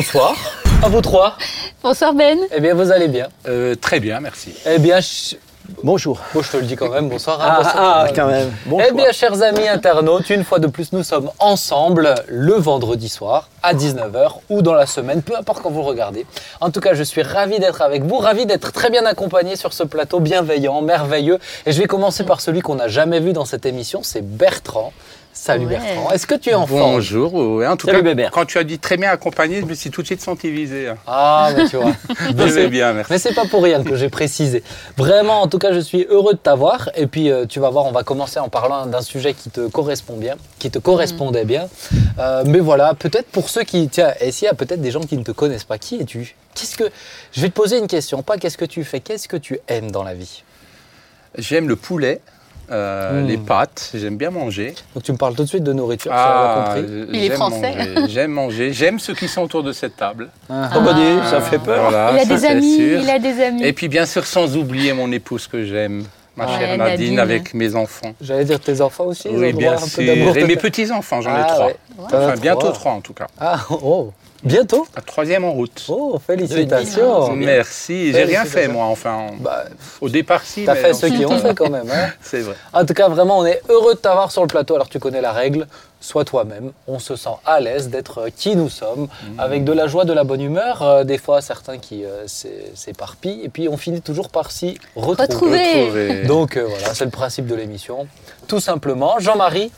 bonsoir à vous trois. Bonsoir Ben. Eh bien, vous allez bien Euh, Très bien, merci. Eh bien, je... Bonjour. bon, je te le dis quand même, bonsoir. hein, Ah, bonsoir. ah, quand même. Bonjour. Eh bien, chers amis internautes, une fois de plus, nous sommes ensemble le vendredi soir à 19h ou dans la semaine, peu importe quand vous regardez. En tout cas, je suis ravi d'être avec vous, ravi d'être très bien accompagné sur ce plateau bienveillant, merveilleux. Et je vais commencer par celui qu'on n'a jamais vu dans cette émission, c'est Bertrand. Salut Ouais. Bertrand. Est-ce que tu es en forme Bonjour. ouais, en tout Salut, cas, Bébert. quand tu as dit très bien accompagné, je me suis tout de suite senti visé. hein. Ah, mais tu vois. Je vais bien, merci. Mais c'est pas pour rien que j'ai précisé. Vraiment, en tout cas, je suis heureux de t'avoir. Et puis, euh, tu vas voir, on va commencer en parlant d'un sujet qui te correspond bien, qui te correspondait bien. Euh, mais voilà, peut-être pour ceux qui, tiens, et s'il y a peut-être des gens qui ne te connaissent pas, qui es-tu? Qu'est-ce que Je vais te poser une question, pas qu'est-ce que tu fais, qu'est-ce que tu aimes dans la vie? J'aime le poulet, euh, Mm. les pâtes, j'aime bien manger. Donc tu me parles tout de suite de nourriture, ça on l'a compris. euh, Il est j'aime français. manger, J'aime manger, j'aime ceux qui sont autour de cette table. Ah, Oh, bah, dis, ça fait peur. Voilà, il a ça, des c'est amis, sûr. il a des amis. Et puis bien sûr, sans oublier mon épouse que j'aime, ma chère Nadine, Nadine. avec mes enfants. J'allais dire tes enfants aussi, ils ont Oui, droit bien à un peu sûr. Et mes petits-enfants, j'en ai Ah, trois. ouais. Enfin, bientôt trois. trois en tout cas. Ah, oh, bientôt La troisième en route. Oh, félicitations Merci. J'ai rien fait, moi, enfin. Bah, Au départ, si. T'as fait ce qu'ils ont fait quand même, hein C'est vrai. En tout cas, vraiment, on est heureux de t'avoir sur le plateau. Alors, tu connais la règle, sois toi-même. On se sent à l'aise d'être euh, qui nous sommes, avec de la joie, de la bonne humeur. Euh, des fois, certains qui euh, s'é- s'éparpillent, et puis on finit toujours par s'y retrouver. Retrouver. Retrouver. Donc euh, voilà, c'est le principe de l'émission. Tout simplement. Jean-Marie,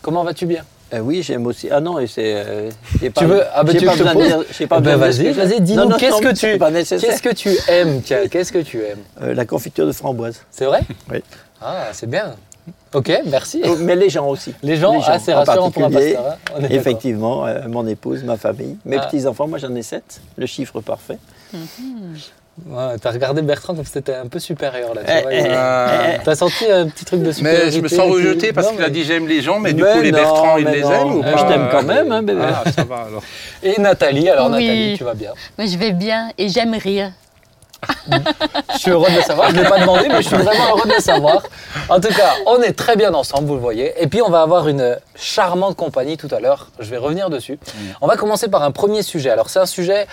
comment vas-tu bien? Euh, oui, j'aime aussi. Ah non, et c'est. euh, pas- Tu veux Ah bah j'ai tu pas te dire- j'ai pas Eh ben, vas-y, vas-y, dis-nous Non, non, qu'est-ce non, que tu pas nécessaire. qu'est-ce que tu aimes Tiens, qu'est-ce que tu aimes Euh, La confiture de framboise. C'est vrai Oui. Ah, c'est bien. Ok, merci. Mais les gens aussi. Les gens, ah, c'est en rassurant pour un pasteur. hein. On est d'accord. Effectivement, euh, mon épouse, ma famille, mes Ah. petits-enfants, moi j'en ai sept, le chiffre parfait. Ouais, T'as regardé Bertrand comme si t'étais un peu supérieur là. Tu Eh, vois, eh, il- Euh, T'as senti un petit truc de supériorité Mais je me sens qui- rejeté parce qu'il a mais- dit j'aime les gens, mais du coup les Bertrand il mais les non. aime ou Euh, pas je t'aime quand même, hein, bébé. Ah, ça va alors. Et Nathalie, alors Oui. Nathalie, tu vas bien. Moi, je vais bien et j'aime rire. Je suis heureux de le savoir. Je ne l'ai pas demandé, mais je suis vraiment heureux de le savoir. En tout cas, on est très bien ensemble, vous le voyez. Et puis, on va avoir une charmante compagnie tout à l'heure. Je vais revenir dessus. On va commencer par un premier sujet. Alors, c'est un sujet,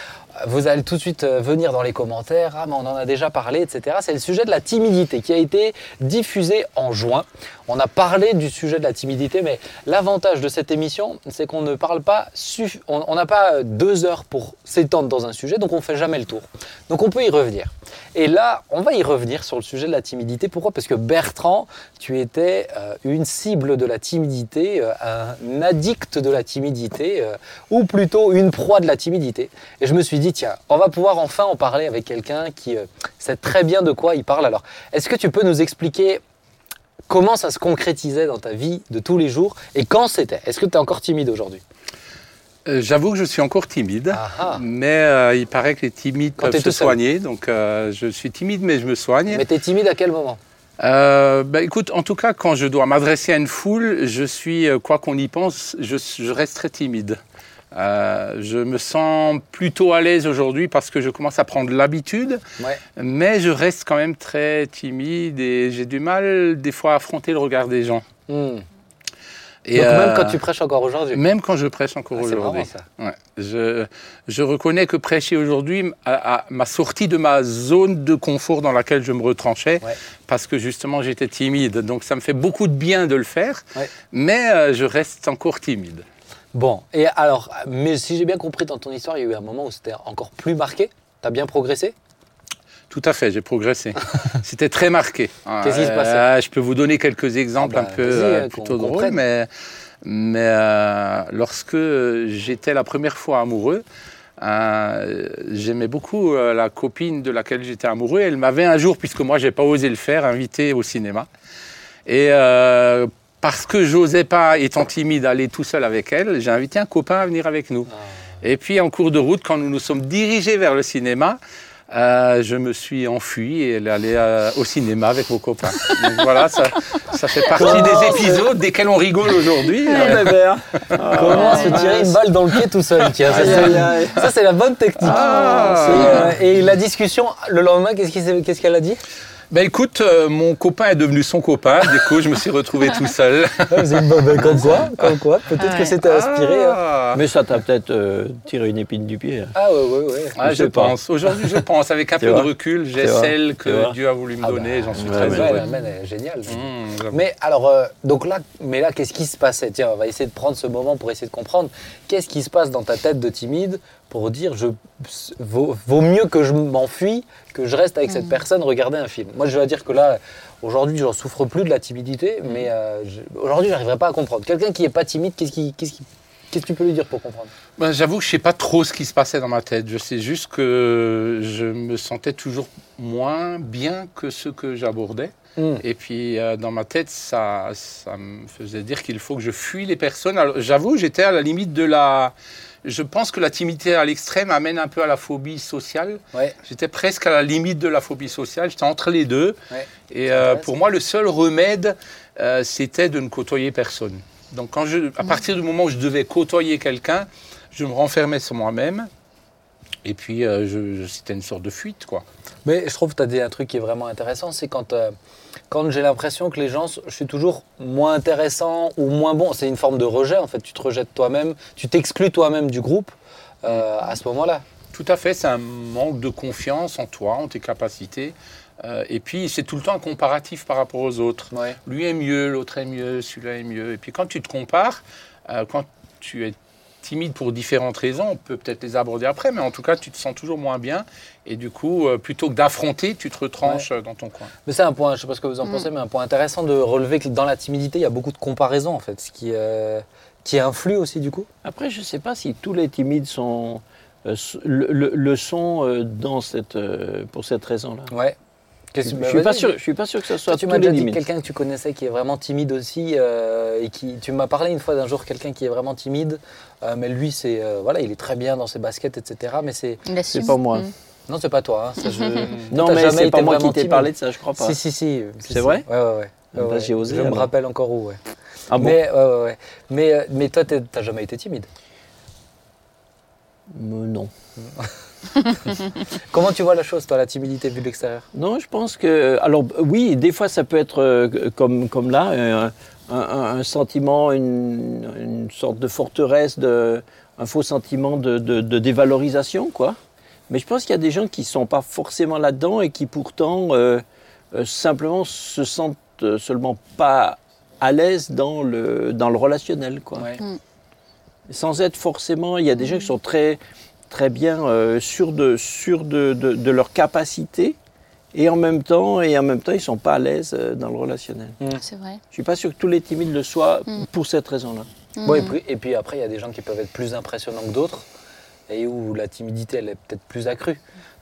vous allez tout de suite euh, venir dans les commentaires. Ah, mais on en a déjà parlé, etc. C'est le sujet de la timidité qui a été diffusé en juin. On a parlé du sujet de la timidité, mais l'avantage de cette émission, c'est qu'on ne parle pas, on n'a pas euh, deux heures pour s'étendre dans un sujet, donc on fait jamais le tour. Donc on peut y revenir. Et là, on va y revenir sur le sujet de la timidité. Pourquoi? Parce que Bertrand, tu étais euh, une cible de la timidité, euh, un addict de la timidité, euh, ou plutôt une proie de la timidité. Et je me suis dit, tiens, on va pouvoir enfin en parler avec quelqu'un qui sait très bien de quoi il parle. Alors, est-ce que tu peux nous expliquer comment ça se concrétisait dans ta vie de tous les jours et quand c'était? Est-ce que tu es encore timide aujourd'hui? Euh, J'avoue que je suis encore timide, Ah ah. mais euh, il paraît que les timides Quand peuvent se soigner, donc euh, je suis timide mais je me soigne. Mais tu es timide à quel moment? Euh, bah, écoute, en tout cas, quand je dois m'adresser à une foule, je suis, quoi qu'on y pense, je, je reste très timide. Euh, je me sens plutôt à l'aise aujourd'hui parce que je commence à prendre l'habitude, Ouais. mais je reste quand même très timide et j'ai du mal des fois à affronter le regard des gens. Hmm. Et, Donc même euh, quand tu prêches encore aujourd'hui même quand je prêche encore Ah, aujourd'hui. Ouais. Je, je reconnais que prêcher aujourd'hui m'a sorti de ma zone de confort dans laquelle je me retranchais Ouais. parce que justement j'étais timide. Donc ça me fait beaucoup de bien de le faire, Ouais. mais euh, je reste encore timide. Bon, et alors, mais si j'ai bien compris dans ton histoire, il y a eu un moment où c'était encore plus marqué T'as bien progressé? Tout à fait, j'ai progressé. C'était très marqué. Qu'est-ce qui se passait Euh, Je peux vous donner quelques exemples Ah bah, un peu vas-y, euh, plutôt drôles, mais, mais euh, lorsque j'étais la première fois amoureux, euh, j'aimais beaucoup euh, la copine de laquelle j'étais amoureux. Elle m'avait un jour, puisque moi j'ai pas osé le faire, invité au cinéma. Et euh, parce que j'osais pas, étant timide, aller tout seul avec elle, j'ai invité un copain à venir avec nous. Et puis en cours de route, quand nous nous sommes dirigés vers le cinéma, euh, je me suis enfui et elle est allée euh, au cinéma avec mon copain. Donc voilà, ça, ça fait partie Comment des épisodes desquels on rigole aujourd'hui. Bébé. hein. Comment se tirer une balle dans le pied tout seul Tiens, ça, c'est- ça, la bonne technique. Ah. Et, euh, et la discussion, le lendemain, qu'est-ce qu'elle a dit? Ben écoute, euh, mon copain est devenu son copain, du coup je me suis retrouvé tout seul. Comme quoi, comme quoi. Peut-être que c'était inspiré. hein. Ah, Mais ça t'a peut-être euh, tiré une épine du pied. hein. Ah ouais, ouais, ouais. Ah, Je pas. pense. Aujourd'hui, je pense. Avec un peu de recul, j'ai celle que. Dieu a voulu me Ah donner. bah, J'en suis ouais, très Ouais, heureux. la mienne est géniale. Mmh. Mais alors, euh, donc là, mais là, qu'est-ce qui se passait? Tiens, on va essayer de prendre ce moment pour essayer de comprendre. Qu'est-ce qui se passe dans ta tête de timide pour dire, je, vaut, vaut mieux que je m'enfuis que je reste avec cette personne regarder un film. Moi, je dois dire que là, aujourd'hui, j'en souffre plus de la timidité, mais euh, je- aujourd'hui, j'arriverai pas à comprendre. Quelqu'un qui est pas timide, qu'est-ce qui, qu'est-ce qui, qu'est-ce que tu peux lui dire pour comprendre? Ben, J'avoue que je sais pas trop ce qui se passait dans ma tête. Je sais juste que je me sentais toujours moins bien que ce que j'abordais. Hmm. Et puis euh, dans ma tête, ça, ça me faisait dire qu'il faut que je fuis les personnes. Alors j'avoue, j'étais à la limite de la... Je pense que la timidité à l'extrême amène un peu à la phobie sociale. Ouais. J'étais presque à la limite de la phobie sociale. J'étais entre les deux. Ouais. Et euh, pour moi, le seul remède, euh, c'était de ne côtoyer personne. Donc quand je, à partir du moment où je devais côtoyer quelqu'un, je me renfermais sur moi-même. Et puis, euh, je- je- c'était une sorte de fuite, quoi. Mais je trouve que tu as dit un truc qui est vraiment intéressant, c'est quand, euh, quand j'ai l'impression que les gens, je suis toujours moins intéressant ou moins bon. C'est une forme de rejet, en fait. Tu te rejettes toi-même, tu t'exclus toi-même du groupe euh, à ce moment-là. Tout à fait, c'est un manque de confiance en toi, en tes capacités. Et puis, c'est tout le temps un comparatif par rapport aux autres. Ouais. Lui est mieux, l'autre est mieux, celui-là est mieux. Et puis, quand tu te compares, quand tu es timide pour différentes raisons, on peut peut-être les aborder après, mais en tout cas, tu te sens toujours moins bien. Et du coup, euh, plutôt que d'affronter, tu te retranches euh, dans ton coin. Mais c'est un point, je sais pas ce que vous en pensez, mais un point intéressant de relever que dans la timidité, il y a beaucoup de comparaisons, en fait, ce qui, euh, qui influe aussi, du coup. Après, je ne sais pas si tous les timides sont, euh, le, le- le sont euh, dans cette, euh, pour cette raison-là. Ouais. Je bah, suis, pas sûr- je suis pas sûr que ce soit Toi, tu m'as déjà dit quelqu'un que tu connaissais qui est vraiment timide aussi, euh, et qui, tu m'as parlé une fois d'un jour quelqu'un qui est vraiment timide, euh, mais lui, c'est, euh, voilà, il est très bien dans ses baskets, etc. Mais c'est, assume. pas moi. Mm. non, c'est pas toi. hein, ça, je- Non, mais jamais c'est pas moi qui vraiment t'ai timide. parlé de ça, je crois pas. Si, si, si. si, C'est si. vrai Ouais, ouais, ouais. Ah bah, Ouais, ouais. j'ai osé, Je me rappelle encore où, ouais. Ah bon mais, ouais, ouais, ouais. mais, mais toi, t'as jamais été timide? Non. Comment tu vois la chose, toi, la timidité vue de l'extérieur? Non, je pense que. Alors, oui, des fois, ça peut être euh, comme, comme là, un, un- un sentiment, une, une sorte de forteresse, de, un faux sentiment de, de- de dévalorisation, quoi. Mais je pense qu'il y a des gens qui ne sont pas forcément là-dedans et qui pourtant euh, euh, simplement se sentent euh, seulement pas à l'aise dans le, dans le relationnel, quoi. Ouais. Sans être forcément. Il y a des gens qui sont très, très bien euh, sûrs, de, sûrs de, de, de leur capacité et en même temps, et en même temps ils ne sont pas à l'aise euh, dans le relationnel. C'est vrai. Je ne suis pas sûr que tous les timides le soient Mm. pour cette raison-là. Bon, et, Mm. puis, et puis après, il y a des gens qui peuvent être plus impressionnants que d'autres et où la timidité, elle est peut-être plus accrue.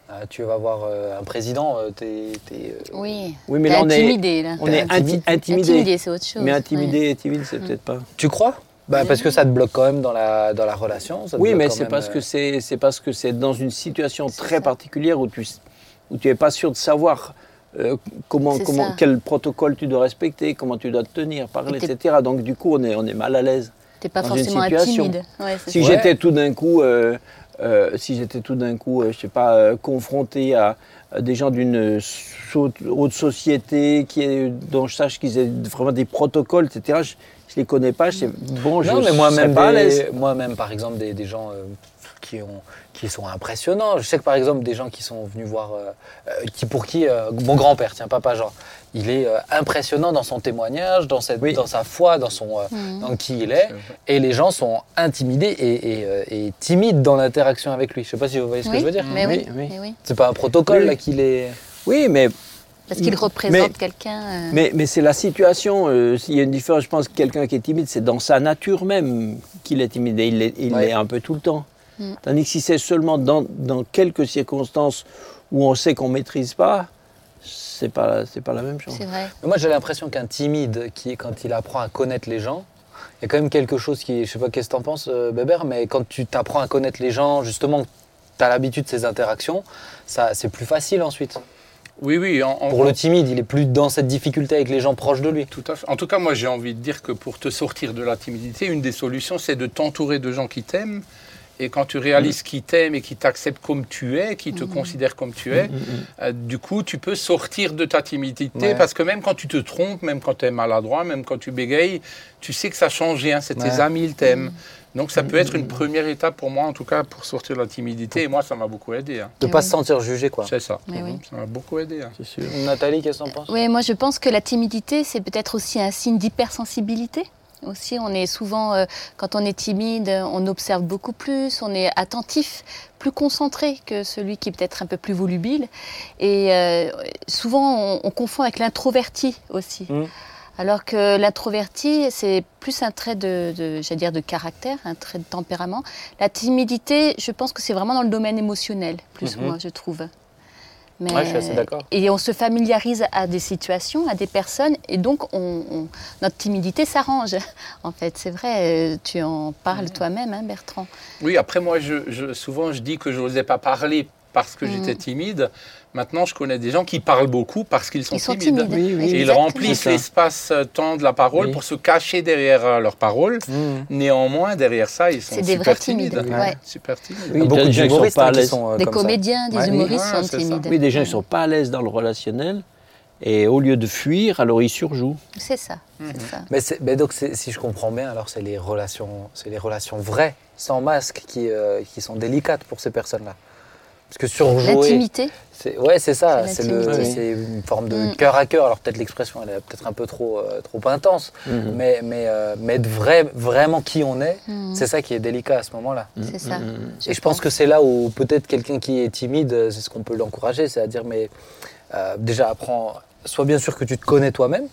Euh, tu vas voir euh, un président, euh, t'es. euh, Oui. Oui, mais là, on est, intimidé, là. on est intimidé. intimidé. C'est autre chose. Mais ouais. intimidé et timide, c'est peut-être pas. Tu crois? Bah, Parce que ça te bloque quand même dans la, dans la relation. ça te Oui, bloque mais quand c'est même, parce euh, que c'est c'est parce que c'est dans une situation très ça. particulière où tu où tu es pas sûr de savoir euh, comment comment quel protocole tu dois respecter, comment tu dois te tenir, parler, Et etc. Donc du coup, on est on est mal à l'aise. T'es pas dans une forcément situation. timide. Ouais, Si. Ouais. j'étais tout d'un coup, euh, euh, si j'étais tout d'un coup, euh, je sais pas, euh, confronté à, à des gens d'une haute société qui est, dont je sache qu'ils aient vraiment des protocoles, etc. Je les connais pas. Je sais, bon, je Non, mais moi-même, pas des- moi-même, par exemple, des, des gens euh, qui, ont, qui sont impressionnants. Je sais que, par exemple, des gens qui sont venus voir, euh, euh, qui, pour qui, euh, mon grand-père, tiens, papa Jean, il est euh, impressionnant dans son témoignage, dans, cette, Oui. dans sa foi, dans, son, euh, Mhm. dans qui il est. Et les gens sont intimidés et, et, euh, et timides dans l'interaction avec lui. Je sais pas si vous voyez ce que je veux dire. Mais oui, Oui. C'est pas un protocole Oui. là qu'il est. Oui, mais Parce qu'il Mais- représente quelqu'un. euh, Mais, mais c'est la situation. euh, S'il y a une différence, je pense que quelqu'un qui est timide, c'est dans sa nature même qu'il est timide. Et il l'est il Ouais. un peu tout le temps. Mm. Tandis que si c'est seulement dans, dans quelques circonstances où on sait qu'on ne maîtrise pas, c'est pas, c'est pas la même chose. C'est vrai. Mais moi, j'ai l'impression qu'un timide, qui, quand il apprend à connaître les gens, il y a quand même quelque chose qui. Je sais pas qu'est-ce que t'en penses, euh, Bébert, mais quand tu t'apprends à connaître les gens, justement, tu as l'habitude de ces interactions, ça, c'est plus facile ensuite. Oui, oui. En, en- Pour le timide, il est plus dans cette difficulté avec les gens proches de lui. Tout à fait. En tout cas, moi, j'ai envie de dire que pour te sortir de la timidité, une des solutions, c'est de t'entourer de gens qui t'aiment Et quand tu réalises qui t'aime et qui t'accepte comme tu es, qui te considère comme tu es, euh, du coup, tu peux sortir de ta timidité Ouais. parce que même quand tu te trompes, même quand tu es maladroit, même quand tu bégayes, tu sais que ça change rien. C'est tes amis, ils t'aiment. Donc ça peut être une première étape pour moi, en tout cas, pour sortir de la timidité. Et moi, ça m'a beaucoup aidé. hein. De Eh pas oui. se sentir jugé, quoi. C'est ça. Mais oui. Ça m'a beaucoup aidé. hein. C'est sûr. Nathalie, qu'est-ce que t'en penses? Oui, moi je pense que la timidité, c'est peut-être aussi un signe d'hypersensibilité. Aussi, on est souvent, euh, quand on est timide, on observe beaucoup plus, on est attentif, plus concentré que celui qui est peut-être un peu plus volubile. Et euh, souvent, on, on confond avec l'introverti aussi. Mm. Alors que l'introverti, c'est plus un trait de, dire, de caractère, un trait de tempérament. La timidité, je pense que c'est vraiment dans le domaine émotionnel, plus Mhm. moi, je trouve. Mais, Ouais, je suis assez d'accord. Et on se familiarise à des situations, à des personnes, et donc on, on- notre timidité s'arrange. En fait, c'est vrai, euh, tu en parles toi-même, hein, Bertrand. Oui, après moi, je, je- souvent je dis que je n'osais pas parler parce que Mm. j'étais timide. Maintenant, je connais des gens qui parlent beaucoup parce qu'ils sont, Ils sont timides. timides. Oui, oui. Et ils remplissent l'espace-temps de la parole Oui. pour se cacher derrière euh, leurs paroles. Mmh. Néanmoins, derrière ça, ils sont C'est des super vrais timides, timides. ouais. Super timides. Il y a Oui, beaucoup des gens qui sont d'humoristes pas à hein, qui l'aise. sont euh, Des comme ça. comédiens, des Ouais. humoristes Ouais, sont timides. Oui, des gens qui ne sont pas à l'aise dans le relationnel. Et au lieu de fuir, alors ils surjouent. C'est ça, Mhm. ça. Mais, donc, si je comprends bien, alors c'est les relations, c'est les relations vraies, sans masque, qui, euh, qui sont délicates pour ces personnes-là. Parce que surjouer, L'intimité, c'est ouais, c'est ça, C'est une forme de Mm. cœur à cœur. Alors peut-être l'expression, elle est peut-être un peu trop, euh, trop intense, Mhm. mais mais euh, mais être vrai, vraiment qui on est, Mhm. c'est ça qui est délicat à ce moment-là. c'est ça. Et je pense que c'est là où peut-être quelqu'un qui est timide, euh, c'est ce qu'on peut l'encourager, c'est à dire mais euh, déjà apprends, sois bien sûr que tu te connais toi-même,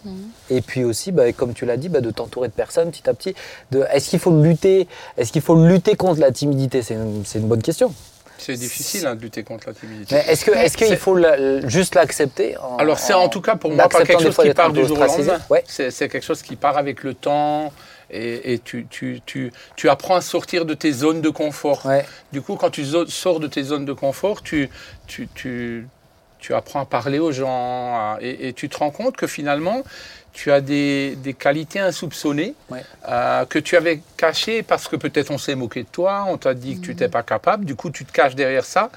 et puis aussi, bah, comme tu l'as dit, bah, de t'entourer de personnes petit à petit. De, est-ce qu'il faut lutter, est-ce qu'il faut lutter contre la timidité? C'est une, c'est une bonne question. C'est difficile hein, de lutter contre la timidité. Mais est-ce que est-ce qu'il C'est- faut la- juste l'accepter en- Alors c'est en tout cas pour moi pas quelque chose qui part du jour au lendemain. Ouais. C'est c'est quelque chose qui part avec le temps et, et tu, tu, tu, tu apprends à sortir de tes zones de confort. Ouais. Du coup, quand tu zo- sors de tes zones de confort, tu, tu, tu, tu apprends à parler aux gens à- et, et tu te rends compte que finalement, tu as des, des qualités insoupçonnées Ouais. euh, que tu avais cachées parce que peut-être on s'est moqué de toi, on t'a dit que tu n'étais pas capable, du coup tu te caches derrière ça.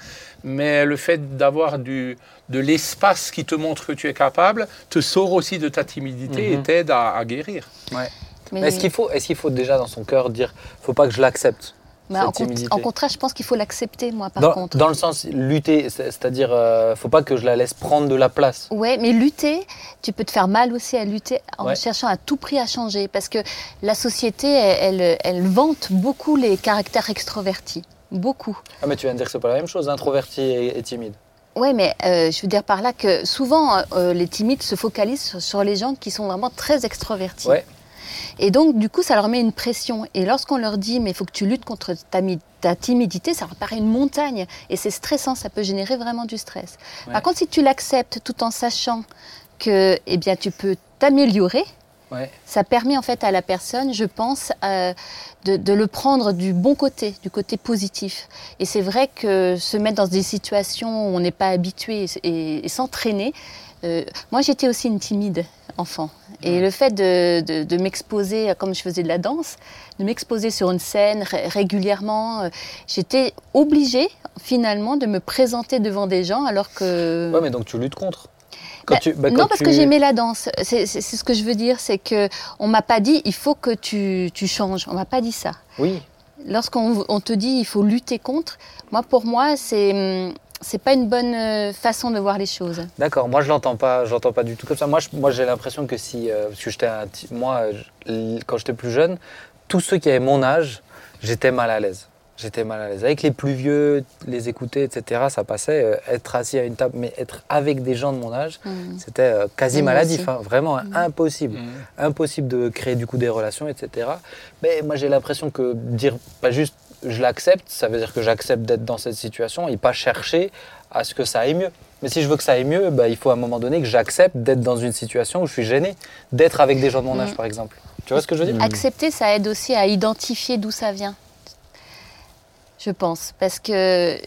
Mais le fait d'avoir du, de l'espace qui te montre que tu es capable te sort aussi de ta timidité et Mhm. t'aide à, à guérir. Mais, Mais Est-ce qu'il faut, est-ce qu'il faut déjà dans son cœur dire, faut pas que je l'accepte? Mais en, cont- timidité en contraire, je pense qu'il faut l'accepter, moi, par dans, contre. dans le sens lutter, c'est- c'est-à-dire, euh, faut pas que je la laisse prendre de la place. Ouais, mais lutter, tu peux te faire mal aussi à lutter en Ouais. cherchant à tout prix à changer. Parce que la société, elle, elle, elle vante beaucoup les caractères extrovertis. Beaucoup. Ah mais tu viens de dire que c'est pas la même chose, introverti et, et timide. Oui, mais euh, je veux dire par là que souvent, euh, les timides se focalisent sur, sur les gens qui sont vraiment très extrovertis. Ouais. Et donc, du coup, ça leur met une pression. Et lorsqu'on leur dit, mais il faut que tu luttes contre ta, mi- ta timidité, ça leur paraît une montagne. Et c'est stressant, ça peut générer vraiment du stress. Ouais. Par contre, si tu l'acceptes tout en sachant que eh bien, tu peux t'améliorer, Ouais. ça permet en fait à la personne, je pense, euh, de, de le prendre du bon côté, du côté positif. Et c'est vrai que se mettre dans des situations où on n'est pas habitué et, et s'entraîner. Euh, moi, j'étais aussi une timide enfant. Et le fait de, de- de m'exposer, comme je faisais de la danse, de m'exposer sur une scène ré- régulièrement, euh, j'étais obligée finalement de me présenter devant des gens alors que... Ouais, mais donc tu luttes contre. Quand Bah, tu- bah, non, parce tu- que j'aimais la danse. C'est ce que je veux dire, c'est que on m'a pas dit il faut que tu, tu changes. On m'a pas dit ça. Oui. Lorsqu'on on te dit il faut lutter contre, moi pour moi c'est hum, c'est pas une bonne euh, façon de voir les choses. D'accord, moi je l'entends pas, je l'entends pas du tout comme ça. Moi, je- moi j'ai l'impression que si, euh, parce que j'étais un moi, je- quand j'étais plus jeune, tous ceux qui avaient mon âge, j'étais mal à l'aise. J'étais mal à l'aise. Avec les plus vieux, les écouter, etc., ça passait. Euh, être assis à une table, mais être avec des gens de mon âge, Hum. c'était euh, quasi maladif, hein, vraiment impossible. Impossible de créer du coup des relations, etc. Mais moi j'ai l'impression que dire pas juste je l'accepte, ça veut dire que j'accepte d'être dans cette situation et pas chercher à ce que ça aille mieux. Mais si je veux que ça aille mieux, bah, il faut à un moment donné que j'accepte d'être dans une situation où je suis gêné, d'être avec des gens de mon âge Mm. par exemple. Tu vois ce que je veux dire? Accepter, ça aide aussi à identifier d'où ça vient. Je pense. Parce que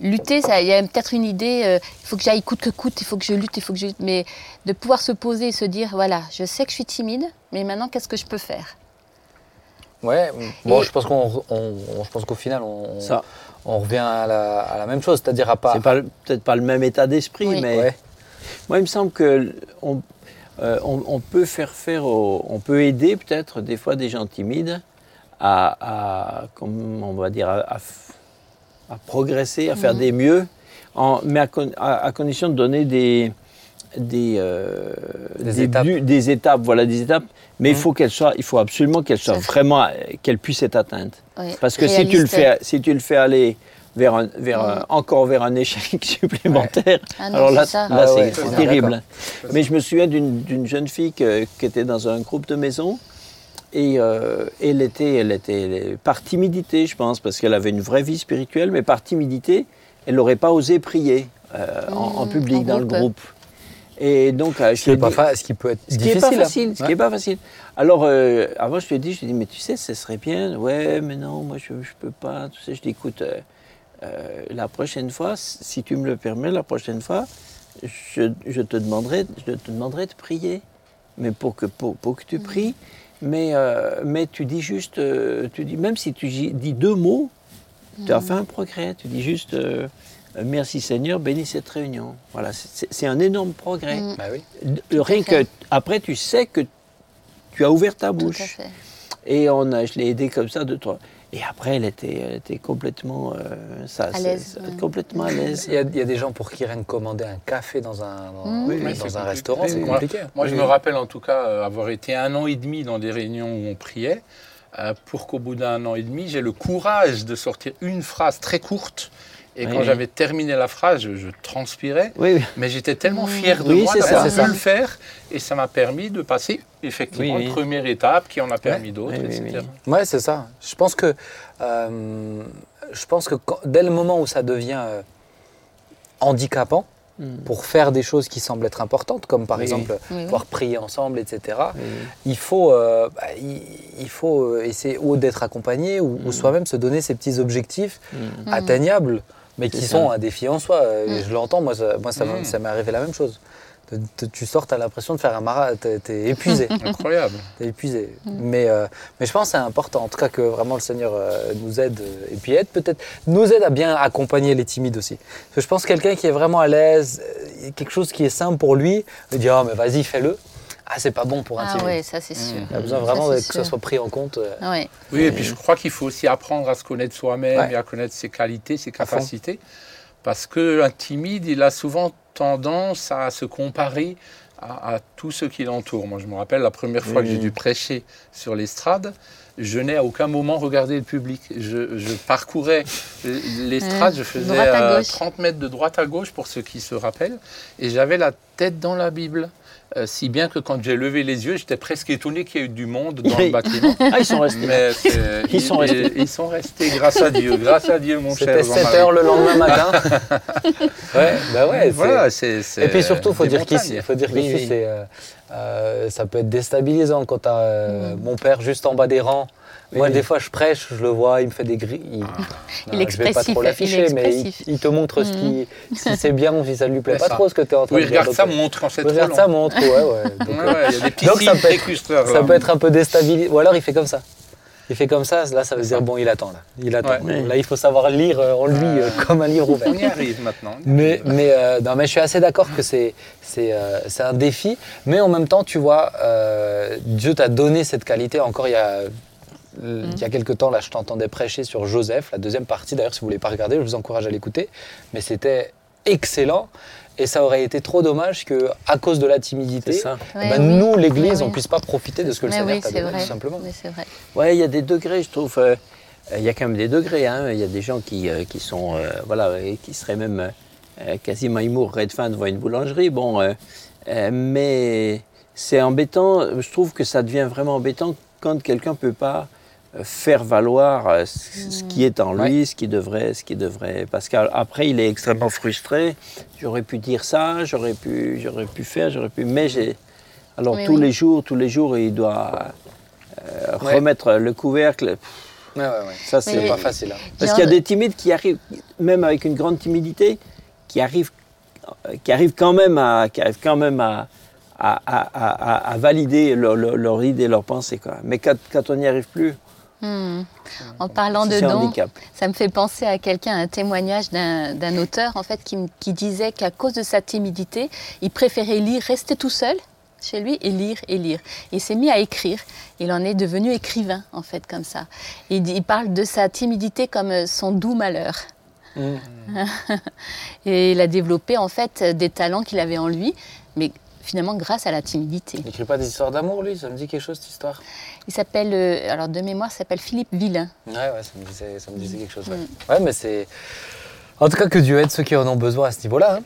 lutter, il y a peut-être une idée, euh, il faut que j'aille coûte que coûte, il faut que je lutte, il faut que je lutte. Mais de pouvoir se poser et se dire, voilà, je sais que je suis timide, mais maintenant, qu'est-ce que je peux faire? Ouais, bon, Et- je pense qu'on, on- on- je pense qu'au final, on, Ça, on revient à la, à la même chose, c'est-à-dire à pas. c'est pas peut-être pas le même état d'esprit, Oui. mais Ouais. moi, il me semble que on, euh, on- on peut faire faire, au- on peut aider peut-être des fois des gens timides à, à- comment on va dire, à, à f- à progresser, à faire des mieux, en, mais à, con- à- à condition de donner des des, euh, Des étapes. buts- des étapes, voilà des étapes. Mais il Mhm. faut qu'elles soient, il faut absolument qu'elles soient Ça- vraiment, qu'elles puissent être atteintes. Ouais. Parce que si tu le fais, si tu le fais aller vers, un- vers Mm. un- encore vers un échec supplémentaire, Ah non, alors là, c'est ça. là, Ah ouais, c'est terrible. Mais je me souviens d'une d'une jeune fille que- qui était dans un groupe de maison et euh, elle était, elle était par timidité, je pense, parce qu'elle avait une vraie vie spirituelle, mais par timidité, elle n'aurait pas osé prier euh, en, en Mm, public en dans le groupe. Groupe. Et donc, euh, Ce qui, est lui ai pas dit- fa- ce qui peut être ce qui difficile. n'est pas hein. facile. Ce qui est pas facile. Alors, euh, avant, je lui ai dit, je lui ai dit, mais tu sais, ce serait bien. Ouais, mais non, moi, je ne peux pas. Tu sais, je dis, écoute, euh, euh, la prochaine fois, si tu me le permets, la prochaine fois, je, je te, demanderai, je te demanderai de prier. Mais pour que, pour, pour que tu pries, mais, euh, mais tu dis juste, euh, tu dis, même si tu dis deux mots, tu as fait un progrès. Tu dis juste, euh, Merci Seigneur, bénis cette réunion. Voilà, c'est un énorme progrès. Mm. Bah oui. De- Rien que après, tu sais que tu as ouvert ta Tout à bouche. fait. Et on a, je l'ai aidée comme ça deux trois. Et après, elle était, elle était complètement, euh, ça, À l'aise, ouais. complètement à l'aise. Il y, a, il y a des gens pour qui rien que commander un café dans un, dans, Mm. oui, Oui, dans c'est un restaurant, c'est compliqué. Moi, je Oui. me rappelle en tout cas euh, avoir été un an et demi dans des réunions où on priait, euh, pour qu'au bout d'un an et demi, j'ai le courage de sortir une phrase très courte. Et Oui, quand oui. j'avais terminé la phrase, je, je transpirais, Oui, oui. mais j'étais tellement fier de Oui, moi c'est d'avoir ça. pu le faire. Et ça m'a permis de passer effectivement Oui, oui. une première étape qui en a permis d'autres, etc. oui. Ouais, c'est ça. Je pense que, euh, je pense que quand- dès le moment où ça devient euh, handicapant, Mm. pour faire des choses qui semblent être importantes, comme par Oui, exemple Oui, pouvoir prier ensemble, etc., Oui, il faut, euh, bah, il, il faut euh, essayer ou d'être accompagné ou, ou Mm. soi-même se donner ces petits objectifs oui. Mm. Mm. atteignables, mais qui sont un défi en soi. Euh, Mm. Je l'entends, moi, ça, moi ça, Mm. ça m'est arrivé la même chose. Tu sors, tu as l'impression de faire un marathon, t'es t'es épuisé. Incroyable. T'es épuisé. Mais, euh, mais je pense que c'est important, en tout cas, que vraiment le Seigneur euh, nous aide, et puis aide peut-être, nous aide à bien accompagner les timides aussi. Parce que je pense que quelqu'un qui est vraiment à l'aise, quelque chose qui est simple pour lui, il dit Ah, mais vas-y, fais-le. Ah, c'est pas bon pour un Ah timide. ouais, ça c'est sûr. Il a besoin vraiment que ça soit pris en compte. euh, Ah ouais. Oui, et puis je crois qu'il faut aussi apprendre à se connaître soi-même Ouais. et à connaître ses qualités, ses capacités. Parce qu'un timide, il a souvent tendance à se comparer à, à tous ceux qui l'entourent. Moi, je me rappelle la première fois Oui, que j'ai oui. dû prêcher sur l'estrade, je n'ai à aucun moment regardé le public. Je, je parcourais l'estrade, je faisais droite à euh, gauche. 30 mètres de droite à gauche pour ceux qui se rappellent, et j'avais la tête dans la Bible. Euh, si bien que quand j'ai levé les yeux, j'étais presque étonné qu'il y ait eu du monde dans le bâtiment. Ah, ils sont restés. Mais Ils sont restés. Ils sont restés, grâce à Dieu, grâce à Dieu, mon cher. C'était 7 Jean-Marie. heures le lendemain matin. ouais, bah ouais. Et puis surtout, il faut dire qu'ici, faut dire qu'ici, oui. euh, euh, ça peut être déstabilisant quand tu as mon père juste en bas des rangs. Moi, des fois, je prêche, je le vois, il me fait des grilles. Il, Il est je vais pas expressif, trop l'afficher, mais il, expressif. il te montre ce qui, si c'est bien ou si ça lui plaît pas ça. trop ce que tu es en train Oui, de dire. regarde ça, Donc, montre c'est euh, trop Regarde long. ça, montre, ouais, ouais. Donc, Ouais, euh, ouais, y a des petits Donc, ça peut être- ça là. peut être un peu déstabilisant. Ou alors, il fait comme ça. Il fait comme ça, là, ça veut dire, ça. bon, il attend, là. Il attend. Ouais. Là, il faut savoir lire euh, en lui euh, comme un livre ouvert. On y arrive maintenant. Mais, mais, euh, non, mais je suis assez d'accord que c'est c'est euh, c'est un défi. Mais en même temps, tu vois, euh, Dieu t'a donné cette qualité. Encore il y a, il y a quelques temps, là, je t'entendais prêcher sur Joseph, la deuxième partie. D'ailleurs, si vous ne voulez pas regarder, je vous encourage à l'écouter. Mais c'était excellent. Et ça aurait été trop dommage que, à cause de la timidité, ça. Ouais, ben, oui. nous, l'Église, on ne puisse pas profiter de ce que le Seigneur oui, t'a donné, vrai. tout simplement. Oui, il y a des degrés, je trouve. euh, euh, Il y a quand même des degrés. hein. Il y a des gens qui, euh, qui sont, euh, voilà, qui seraient même euh, quasiment ils mourraient de faim devant une boulangerie. Bon, euh, euh, mais c'est embêtant. Je trouve que ça devient vraiment embêtant quand quelqu'un peut pas euh, faire valoir euh, ce qui est en lui, ce qui devrait, ce qui devrait. Parce qu'après, il est extrêmement frustré. J'aurais pu dire ça, j'aurais pu, j'aurais pu faire, j'aurais pu. Mais j'ai. Alors tous oui. les jours, tous les jours, il doit euh, Ouais. remettre le couvercle. Ouais. Ça, C'est pas facile. hein. parce qu'il y a des timides qui arrivent, même avec une grande timidité, qui arrivent, euh, qui arrivent quand même à, qui arrivent quand même à, à, à- à- à valider leur, leur, leur idée, leur pensée. Quoi. Mais quand, quand on n'y arrive plus, Hmm. En parlant de C'est un dons, handicap. ça me fait penser à quelqu'un, un témoignage d'un auteur en fait qui, disait qu'à cause de sa timidité, il préférait lire, rester tout seul chez lui et lire et lire. Il s'est mis à écrire. Il en est devenu écrivain en fait comme ça. Il, parle de sa timidité comme son doux malheur. Mm. Et il a développé en fait des talents qu'il avait en lui, mais finalement grâce à la timidité. Il n'écrit pas des histoires d'amour, lui? Ça me dit quelque chose, cette histoire? Il s'appelle, euh, alors de mémoire, il s'appelle Philippe Villain. Ouais, ouais, ça me disait, ça me disait quelque chose. Ouais. Ouais, mais c'est. En tout cas, que Dieu aide ceux qui en ont besoin à ce niveau-là. hein.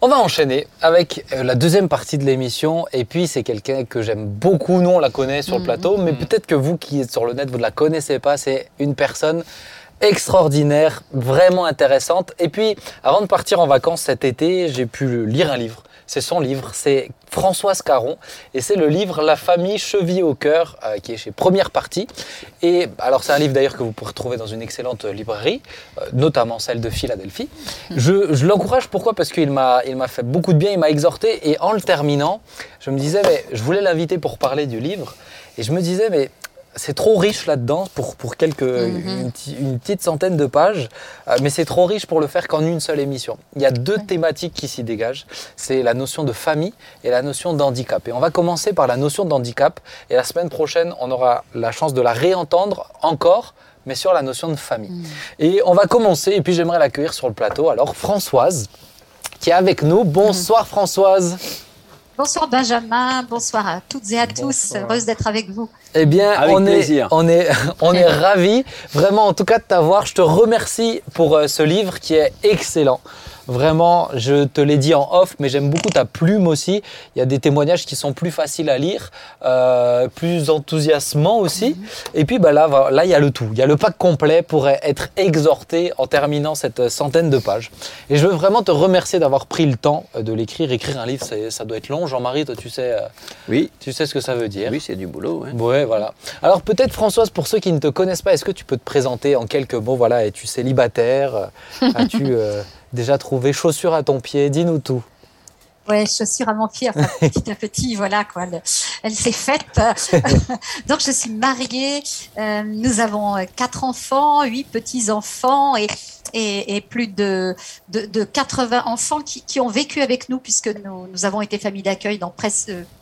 On va enchaîner avec euh, la deuxième partie de l'émission. Et puis, c'est quelqu'un que j'aime beaucoup. Nous, on la connaît sur le plateau, mais peut-être que vous qui êtes sur le net, vous ne la connaissez pas. C'est une personne extraordinaire, vraiment intéressante. Et puis, avant de partir en vacances cet été, j'ai pu lire un livre. C'est son livre, c'est Françoise Caron, et c'est le livre La famille cheville au cœur, euh, qui est chez Première Partie. Et alors, c'est un livre d'ailleurs que vous pourrez trouver dans une excellente librairie, euh, notamment celle de Philadelphie. Je, je l'encourage, pourquoi? Parce qu'il m'a, il m'a fait beaucoup de bien, il m'a exhorté, et en le terminant, je me disais, mais je voulais l'inviter pour parler du livre, et je me disais, mais c'est trop riche là-dedans pour, pour quelques, une, ti- une petite centaine de pages, euh, mais c'est trop riche pour le faire qu'en une seule émission. Il y a deux thématiques qui s'y dégagent, c'est la notion de famille et la notion d'handicap. Et on va commencer par la notion d'handicap, et la semaine prochaine, on aura la chance de la réentendre encore, mais sur la notion de famille. Et on va commencer, et puis j'aimerais l'accueillir sur le plateau, alors Françoise, qui est avec nous. Bonsoir Françoise. Bonsoir Benjamin, bonsoir à toutes et à tous, heureuse d'être avec vous. Eh bien, Avec on est, plaisir. on est, on est ravis, vraiment, en tout cas, de t'avoir. Je te remercie pour euh, ce livre qui est excellent. Vraiment, je te l'ai dit en off, mais j'aime beaucoup ta plume aussi. Il y a des témoignages qui sont plus faciles à lire, euh, plus enthousiasmants aussi. Et puis bah, là, là, il y a le tout. Il y a le pack complet pour être exhorté en terminant cette centaine de pages. Et je veux vraiment te remercier d'avoir pris le temps euh, de l'écrire. Écrire un livre, ça doit être long. Jean-Marie, toi, tu sais, euh, Oui, tu sais ce que ça veut dire. oui c'est du boulot. hein. Ouais, voilà. Alors peut-être Françoise, pour ceux qui ne te connaissent pas, est-ce que tu peux te présenter en quelques mots Voilà, es-tu célibataire? Euh, As-tu euh, déjà trouvé chaussures à ton pied Dis-nous tout. Ouais, chaussures à mon pied, enfin, petit à petit, voilà quoi. Elle, elle s'est faite. Donc je suis mariée. euh, nous avons quatre enfants, huit petits enfants et et, et plus de, de, de 80 enfants qui, qui ont vécu avec nous puisque nous, nous avons été famille d'accueil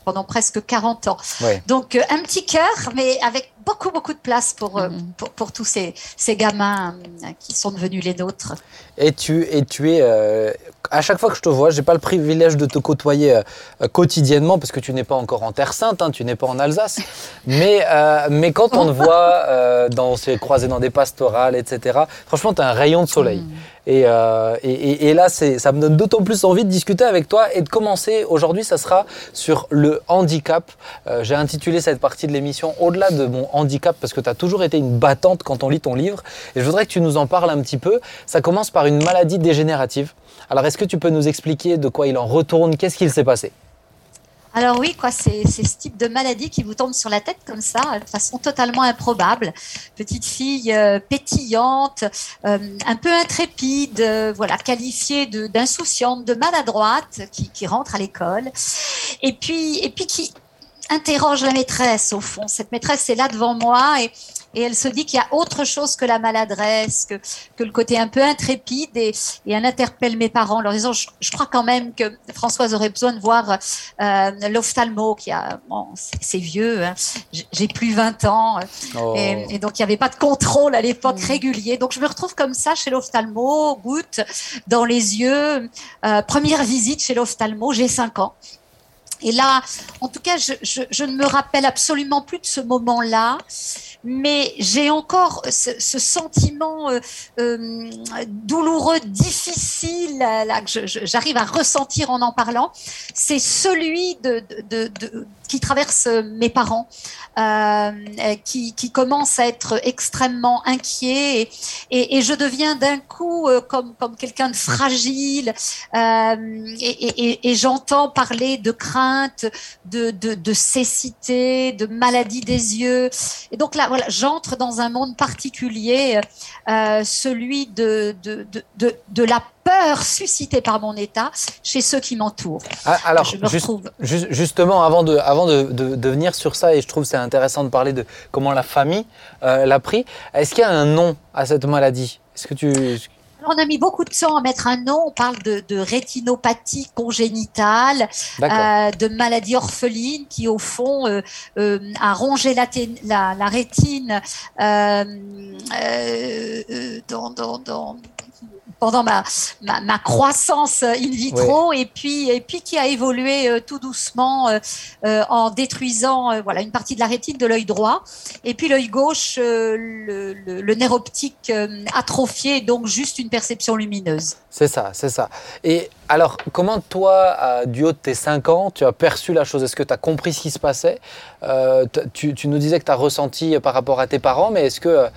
pendant presque 40 ans. Ouais. Donc euh, un petit cœur, mais avec beaucoup beaucoup de place pour euh, pour, pour tous ces, ces gamins euh, qui sont devenus les nôtres. Et tu, et tu es, euh, à chaque fois que je te vois, j'ai pas le privilège de te côtoyer euh, quotidiennement parce que tu n'es pas encore en Terre Sainte, hein, tu n'es pas en Alsace. Mais, euh, mais quand on te voit euh, dans, se croiser dans des pastorales, etc., franchement, tu as un rayon de soleil. Et, euh, et, là, ça me donne d'autant plus envie de discuter avec toi et de commencer. Aujourd'hui, ça sera sur le handicap. Euh, J'ai intitulé cette partie de l'émission Au-delà de mon handicap parce que tu as toujours été une battante quand on lit ton livre. Et je voudrais que tu nous en parles un petit peu. Ça commence par une maladie dégénérative. Alors, est-ce que tu peux nous expliquer de quoi il en retourne? Qu'est-ce qu'il s'est passé? Alors oui, quoi, c'est ce type de maladie qui vous tombe sur la tête comme ça, de façon totalement improbable. Petite fille euh, pétillante, euh, un peu intrépide, euh, voilà, qualifiée d'insouciante, de, maladroite, qui, qui rentre à l'école, et puis et puis qui interroge la maîtresse au fond. Cette maîtresse est là devant moi et et elle se dit qu'il y a autre chose que la maladresse, que, que le côté un peu intrépide, et, et elle interpelle mes parents en leur disant, je, je crois quand même que Françoise aurait besoin de voir euh, l'ophtalmo, qui a, bon, c'est vieux, hein. J'ai plus 20 ans, Oh. et, et donc il n'y avait pas de contrôle à l'époque régulier. Donc je me retrouve comme ça chez l'ophtalmo, goutte dans les yeux, euh, première visite chez l'ophtalmo, j'ai 5 ans. Et là, en tout cas, je, je, je ne me rappelle absolument plus de ce moment-là, mais j'ai encore ce, sentiment euh, euh, douloureux, difficile, là, que j'arrive à ressentir en en parlant. C'est celui qui traverse mes parents, euh, qui, commence à être extrêmement inquiet, et, je deviens d'un coup comme, comme quelqu'un de fragile, et, j'entends parler de crainte, de, de, de cécité, de maladie des yeux. Et donc là, voilà, j'entre dans un monde particulier, euh, celui de, de, de, de, la peur suscitée par mon état chez ceux qui m'entourent. Ah, alors, Je me juste- retrouve. ju- justement, avant, de, avant de, venir sur ça, et je trouve c'est intéressant de parler de comment la famille euh, l'a pris, est-ce qu'il y a un nom à cette maladie? Est-ce que tu... On a mis beaucoup de temps à mettre un nom. On parle de, de rétinopathie congénitale, euh, de maladie orpheline qui, au fond, euh, euh, a rongé la, té- la- la rétine dans, dans- dans- pendant ma, ma, ma croissance in vitro et puis et puis qui a évolué euh, tout doucement euh, euh, en détruisant euh, voilà une partie de la rétine de l'œil droit et puis l'œil gauche euh, le, le- le nerf optique euh, atrophié donc juste une perception lumineuse. C'est ça, c'est ça. Et alors, comment toi, du haut de tes 5 ans, tu as perçu la chose? Est-ce que tu as compris ce qui se passait? Euh, tu, tu nous disais que tu as ressenti par rapport à tes parents, mais est-ce que euh,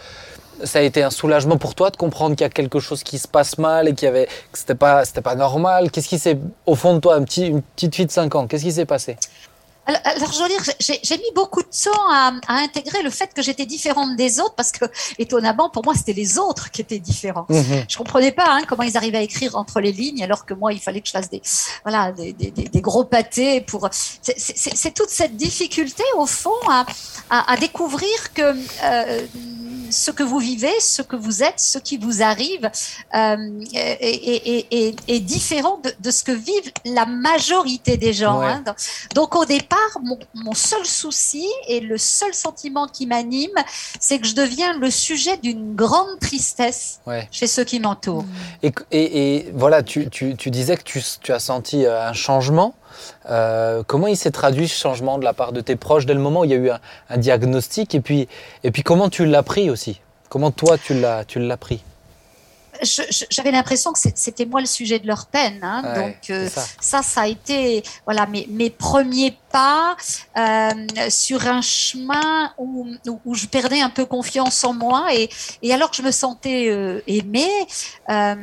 ça a été un soulagement pour toi de comprendre qu'il y a quelque chose qui se passe mal et qu'il y avait, que c'était pas, c'était pas normal Qu'est-ce qui s'est, au fond de toi, un petit, une petite fille de 5 ans, qu'est-ce qui s'est passé? Alors, alors, je veux dire, j'ai mis beaucoup de temps à, à intégrer le fait que j'étais différente des autres parce que, étonnamment, pour moi, c'était les autres qui étaient différents. Je comprenais pas hein, comment ils arrivaient à écrire entre les lignes alors que moi, il fallait que je fasse des, voilà, des, des- des- des gros pâtés pour. C'est- toute cette difficulté, au fond, à, à- à découvrir que euh, ce que vous vivez, ce que vous êtes, ce qui vous arrive euh, est, est- est- est- est différent de, de ce que vivent la majorité des gens. Ouais. hein. Donc, au départ, mon, mon seul souci et le seul sentiment qui m'anime, c'est que je deviens le sujet d'une grande tristesse Ouais. chez ceux qui m'entourent. Et, et- et voilà, tu, tu- tu disais que tu, tu as senti euh, un changement. Euh, comment il s'est traduit ce changement de la part de tes proches dès le moment où il y a eu un, diagnostic et puis, comment tu l'as pris aussi? Comment toi tu l'as, pris? J'avais l'impression que c'était moi le sujet de leur peine. hein. Ouais, donc euh, ça. ça, ça a été voilà mes, mes premiers pas euh, sur un chemin où, je perdais un peu confiance en moi et, et alors que je me sentais euh, aimée, euh,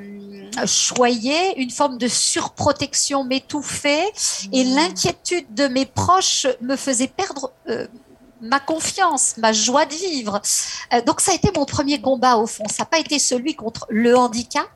choyée, une forme de surprotection m'étouffait et l'inquiétude de mes proches me faisait perdre euh, ma confiance, ma joie de vivre. Euh, donc ça a été mon premier combat au fond. Ça n'a pas été celui contre le handicap,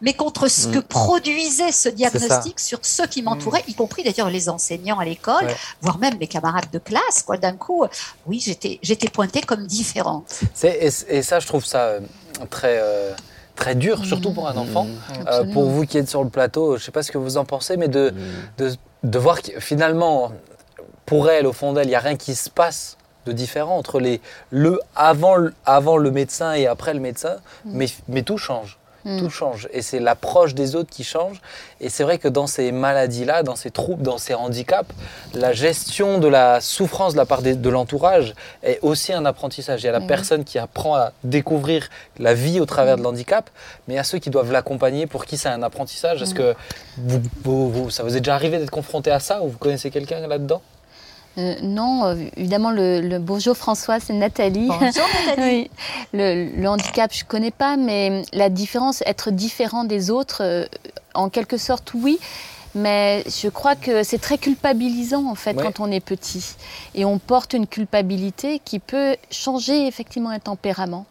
mais contre ce que produisait ce diagnostic sur ceux qui m'entouraient, y compris d'ailleurs les enseignants à l'école, Ouais. voire même mes camarades de classe. Quoi, d'un coup, oui, j'étais j'étais pointée comme différente. C'est- et, et ça, je trouve ça euh, très, euh, très dur, surtout pour un enfant. Euh, pour vous qui êtes sur le plateau, je ne sais pas ce que vous en pensez, mais de, de, de voir que finalement, pour elle, au fond d'elle, il n'y a rien qui se passe de différent entre les, le, avant, le- avant le médecin et après le médecin, mais, mais tout change. Tout change. Et c'est l'approche des autres qui change. Et c'est vrai que dans ces maladies-là, dans ces troubles, dans ces handicaps, la gestion de la souffrance de la part des- de l'entourage est aussi un apprentissage. Il y a la Oui. personne qui apprend à découvrir la vie au travers de l'handicap, mais il y a ceux qui doivent l'accompagner pour qui c'est un apprentissage. Est-ce que vous, vous- vous- ça vous est déjà arrivé d'être confronté à ça ou vous connaissez quelqu'un là-dedans? Euh, non, euh, évidemment, le, le bonjour François, c'est Nathalie. Bonjour Nathalie. Oui. Le, le handicap, je connais pas, mais la différence, être différent des autres, euh, en quelque sorte, oui. Mais je crois que c'est très culpabilisant en fait Ouais. quand on est petit et on porte une culpabilité qui peut changer effectivement un tempérament.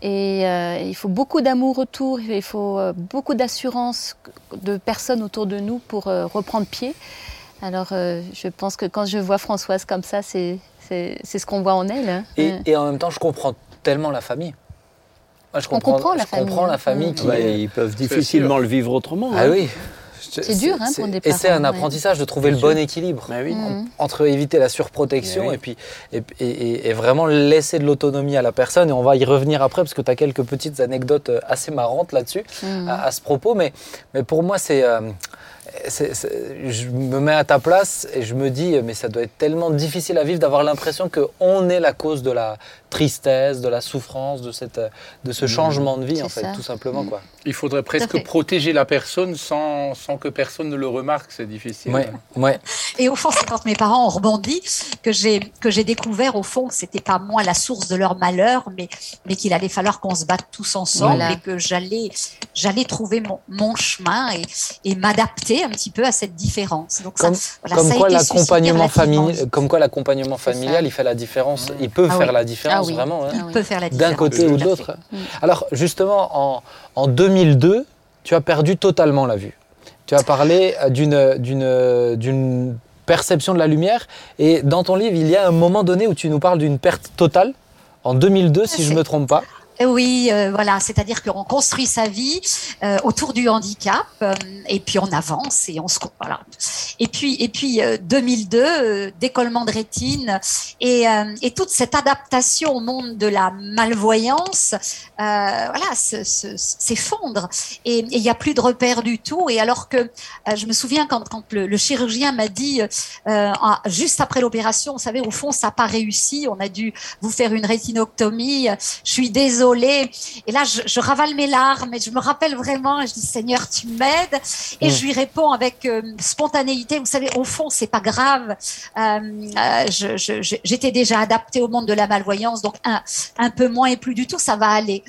Et euh, il faut beaucoup d'amour autour, il faut beaucoup d'assurance de personnes autour de nous pour euh, reprendre pied. Alors euh, je pense que quand je vois Françoise comme ça, c'est c'est c'est ce qu'on voit en elle. hein. et, Euh, et en même temps, je comprends tellement la famille. Moi, je On comprend la je comprends famille, la hein. famille qui est- ils peuvent difficilement le vivre autrement. Ah hein. oui. C'est dur, hein, pour des Et c'est un ouais. apprentissage de trouver le bon équilibre. Mais oui. Mm. entre éviter la surprotection oui. et puis et, et- et- et vraiment laisser de l'autonomie à la personne et on va y revenir après parce que tu as quelques petites anecdotes euh, assez marrantes là-dessus Mm. à, à ce propos mais, mais pour moi c'est euh, c'est- c'est- je me mets à ta place et je me dis mais ça doit être tellement difficile à vivre d'avoir l'impression que on est la cause de la tristesse de la souffrance de cette de ce changement de vie en fait ça. tout simplement quoi Il faudrait presque fait. protéger la personne sans, sans que personne ne le remarque, c'est difficile. ouais ouais Et au fond, c'est quand mes parents ont rebondi que j'ai que j'ai découvert au fond que c'était pas moi la source de leur malheur, mais mais qu'il allait falloir qu'on se batte tous ensemble Voilà. et que j'allais j'allais trouver mon, mon chemin et, et m'adapter un petit peu à cette différence. Donc Comme- ça, voilà, comme ça a quoi l'accompagnement familial vite. comme quoi l'accompagnement C'est familial ça. il fait la différence il peut Ah faire oui. la différence Ah oui. vraiment Il peut faire la différence. d'un côté ou de l'autre. Mm. Alors justement, en, en 2002, tu as perdu totalement la vue. Tu as parlé euh, d'une, d'une, d'une perception de la lumière et dans ton livre, il y a un moment donné où tu nous parles d'une perte totale, en 2002 si je ne me trompe pas. Euh, oui, euh, voilà, c'est-à-dire qu'on construit sa vie euh, autour du handicap et puis on avance et on se voilà. Et puis et puis 2002, décollement de rétine et, et toute cette adaptation au monde de la malvoyance, voilà, s'effondre et il n'y a plus de repères du tout. Et alors que je me souviens quand, quand le, chirurgien m'a dit juste après l'opération, vous savez, au fond ça n'a pas réussi, on a dû vous faire une rétinoctomie. Je suis désolée et là, je, ravale mes larmes et je me rappelle vraiment, et je dis Seigneur, tu m'aides. Et je lui réponds avec euh, spontanéité. Vous savez, au fond, c'est pas grave. Euh, euh J'étais déjà adaptée au monde de la malvoyance, donc un, un peu moins et plus du tout, ça va aller.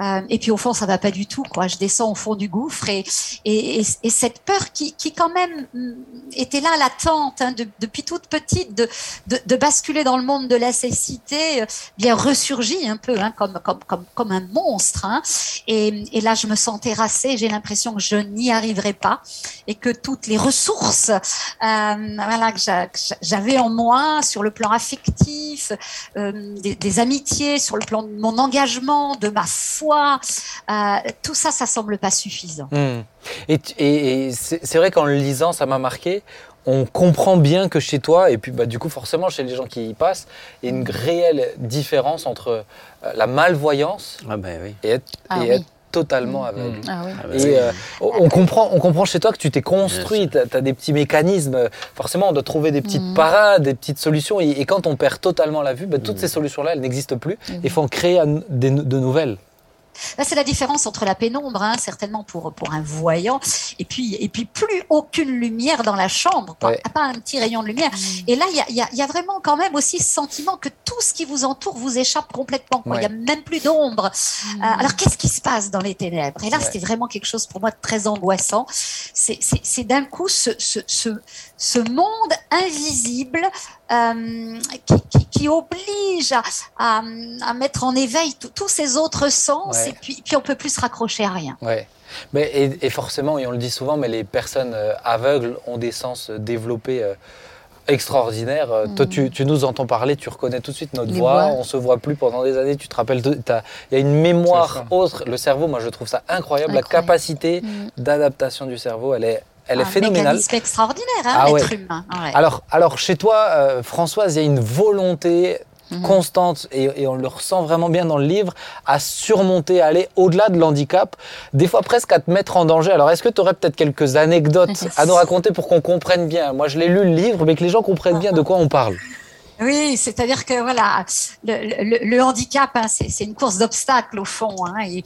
Euh, et puis au fond, ça va pas du tout. Quoi. Je descends au fond du gouffre et, et, et, cette peur qui, qui, quand même mm, était là, latente, hein, depuis toute petite, de, de, de, basculer dans le monde de la cécité, bien ressurgit un peu hein, comme, comme, comme, comme un monstre. Hein. Et, et là, je me sens terrassée. J'ai l'impression que je n'y arriverai pas et que toutes les ressources euh, voilà, que j'avais en moi sur le plan affectif, euh, des, amitiés, sur le plan de mon engagement, de ma foi, euh, tout ça, ça semble pas suffisant. Hmm. Et, c'est vrai qu'en le lisant, ça m'a marqué. On comprend bien que chez toi, et puis bah, du coup forcément chez les gens qui y passent, il y a une réelle différence entre euh, la malvoyance ah ben oui. et être, ah totalement aveugle. Ah oui. Ah et euh, on, comprend, on comprend chez toi que tu t'es construit, tu as, des petits mécanismes. Forcément, on doit trouver des petites hmm. parades, des petites solutions. Et, quand on perd totalement la vue, bah, toutes ces solutions-là, elles n'existent plus. Il faut en créer de nouvelles c'est la différence entre la pénombre, hein, certainement pour, pour un voyant, et puis, et puis plus aucune lumière dans la chambre, pas un petit rayon de lumière. Mm. Et là, il y a, y a, vraiment quand même aussi ce sentiment que tout ce qui vous entoure vous échappe complètement. Il n'y a même plus d'ombre. Mm. Euh, alors, qu'est-ce qui se passe dans les ténèbres? Et là, c'était vraiment quelque chose pour moi de très angoissant. C'est d'un coup ce, ce, ce, ce monde invisible euh, qui, oblige à, à, mettre en éveil tous ces autres sens et puis, puis on peut plus se raccrocher à rien. Ouais. Mais, et, forcément, et on le dit souvent, mais les personnes euh, aveugles ont des sens développés euh, extraordinaires. Toi, tu, tu, nous entends parler, tu reconnais tout de suite notre voix, on se voit plus pendant des années, tu te rappelles, il y a une mémoire autre. Le cerveau, moi je trouve ça incroyable, la capacité mm. d'adaptation du cerveau, elle est elle est phénoménale. C'est extraordinaire, hein, ah l'être humain. Alors, alors, chez toi, euh, Françoise, il y a une volonté mhm. constante, et, on le ressent vraiment bien dans le livre, à surmonter, à aller au-delà de l'handicap, des fois presque à te mettre en danger. Alors, est-ce que tu aurais peut-être quelques anecdotes à nous raconter pour qu'on comprenne bien? Moi, je l'ai lu le livre, mais que les gens comprennent bien de quoi on parle. Oui, c'est-à-dire que voilà, le, handicap, hein, c'est une course d'obstacles au fond, hein, et,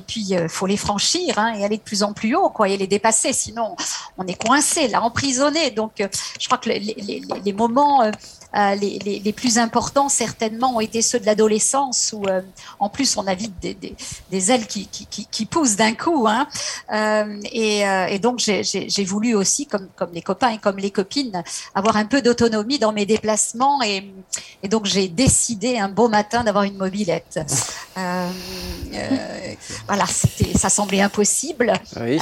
puis il euh, faut les franchir hein, et aller de plus en plus haut, quoi, et les dépasser. Sinon, on est coincé, là, emprisonné. Donc, euh, je crois que les, moments euh, les, les, les, plus importants, certainement, ont été ceux de l'adolescence, où euh, en plus on a vite des, des, des ailes qui, qui, qui, qui poussent d'un coup. Hein. Euh, et, et, donc j'ai voulu aussi, comme, comme les copains et comme les copines, avoir un peu d'autonomie dans mes déplacements. Et, et donc j'ai décidé un beau matin d'avoir une mobilette. voilà, ça semblait impossible. mais,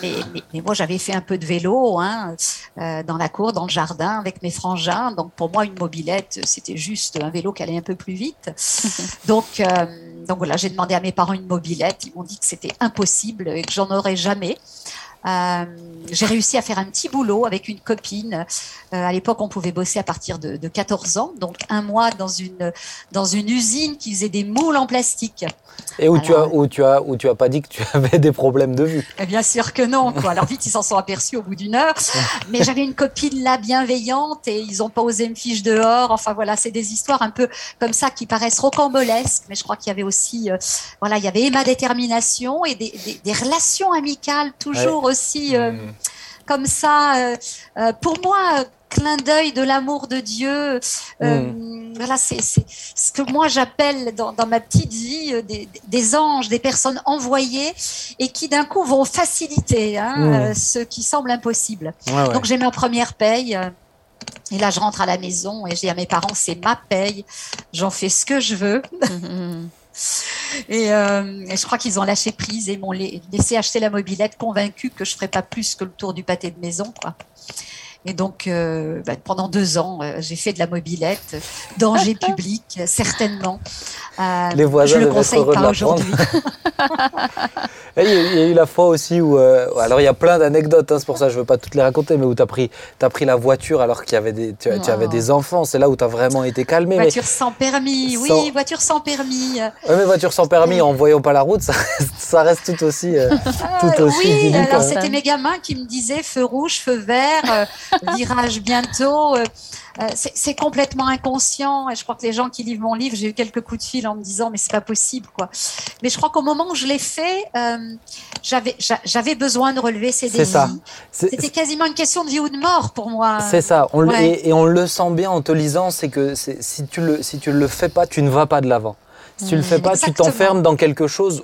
mais, mais, moi j'avais fait un peu de vélo hein, dans la cour, dans le jardin, avec mes frangins. Donc pour moi, une mobilette, c'était juste un vélo qui allait un peu plus vite. donc, euh, donc voilà, j'ai demandé à mes parents une mobilette. Ils m'ont dit que c'était impossible et que j'en aurais jamais. Euh, j'ai réussi à faire un petit boulot avec une copine. Euh, à l'époque, on pouvait bosser à partir de, de, 14 ans, donc un mois dans une, dans une usine qui faisait des moules en plastique. Et où, tu as, où, tu as, où tu as pas dit que tu avais des problèmes de vue eh Bien sûr que non. Quoi. Alors vite, ils s'en sont aperçus au bout d'une heure. Mais j'avais une copine là bienveillante et ils n'ont pas osé me fiche dehors. Enfin voilà, c'est des histoires un peu comme ça qui paraissent rocambolesques. Mais je crois qu'il y avait aussi, euh, voilà, il y avait ma détermination et des, des, des relations amicales toujours aussi euh, mm. comme ça. Euh, euh, pour moi, clin d'œil de l'amour de Dieu. Mm. Voilà, c'est ce que moi j'appelle dans, ma petite vie des, anges, des personnes envoyées et qui d'un coup vont faciliter hein, mm. ce qui semble impossible. Donc j'ai ma première paye. Et là, je rentre à la maison et j'ai à mes parents, c'est ma paye. J'en fais ce que je veux. Et, euh, et je crois qu'ils ont lâché prise et m'ont la- laissé acheter la mobilette, convaincus que je ferais pas plus que le tour du pâté de maison, quoi. Et donc, euh, bah, pendant deux ans, euh, j'ai fait de la mobilette, danger public, certainement. Euh, Les voisins je le conseille heureux pas aujourd'hui. Il y, a- eu la fois aussi où. euh, alors, il y a plein d'anecdotes, hein, c'est pour ça que je ne veux pas toutes les raconter, mais où tu as pris, pris la voiture alors qu'il y avait des, tu, tu avais Oh. des enfants. C'est là où tu as vraiment été calmé. Mais, Voiture sans permis, oui, voiture sans permis. ouais, mais voiture sans permis, en voyant pas la route, ça reste, ça reste tout aussi. euh, tout aussi oui, alors c'était mes gamins qui me disaient feu rouge, feu vert, virage bientôt. euh, euh, c'est complètement inconscient. Et je crois que les gens qui lisent mon livre, j'ai eu quelques coups de fil en me disant mais c'est pas possible quoi. Mais je crois qu'au moment où je l'ai fait, euh, j'avais j'a- j'avais besoin de relever ces défis. C'était quasiment une question de vie ou de mort pour moi. C'est ça, on Ouais. et, et on le sent bien en te lisant, c'est que si tu le si tu le fais pas, tu ne vas pas de l'avant. Si tu le fais pas, tu t'enfermes dans quelque chose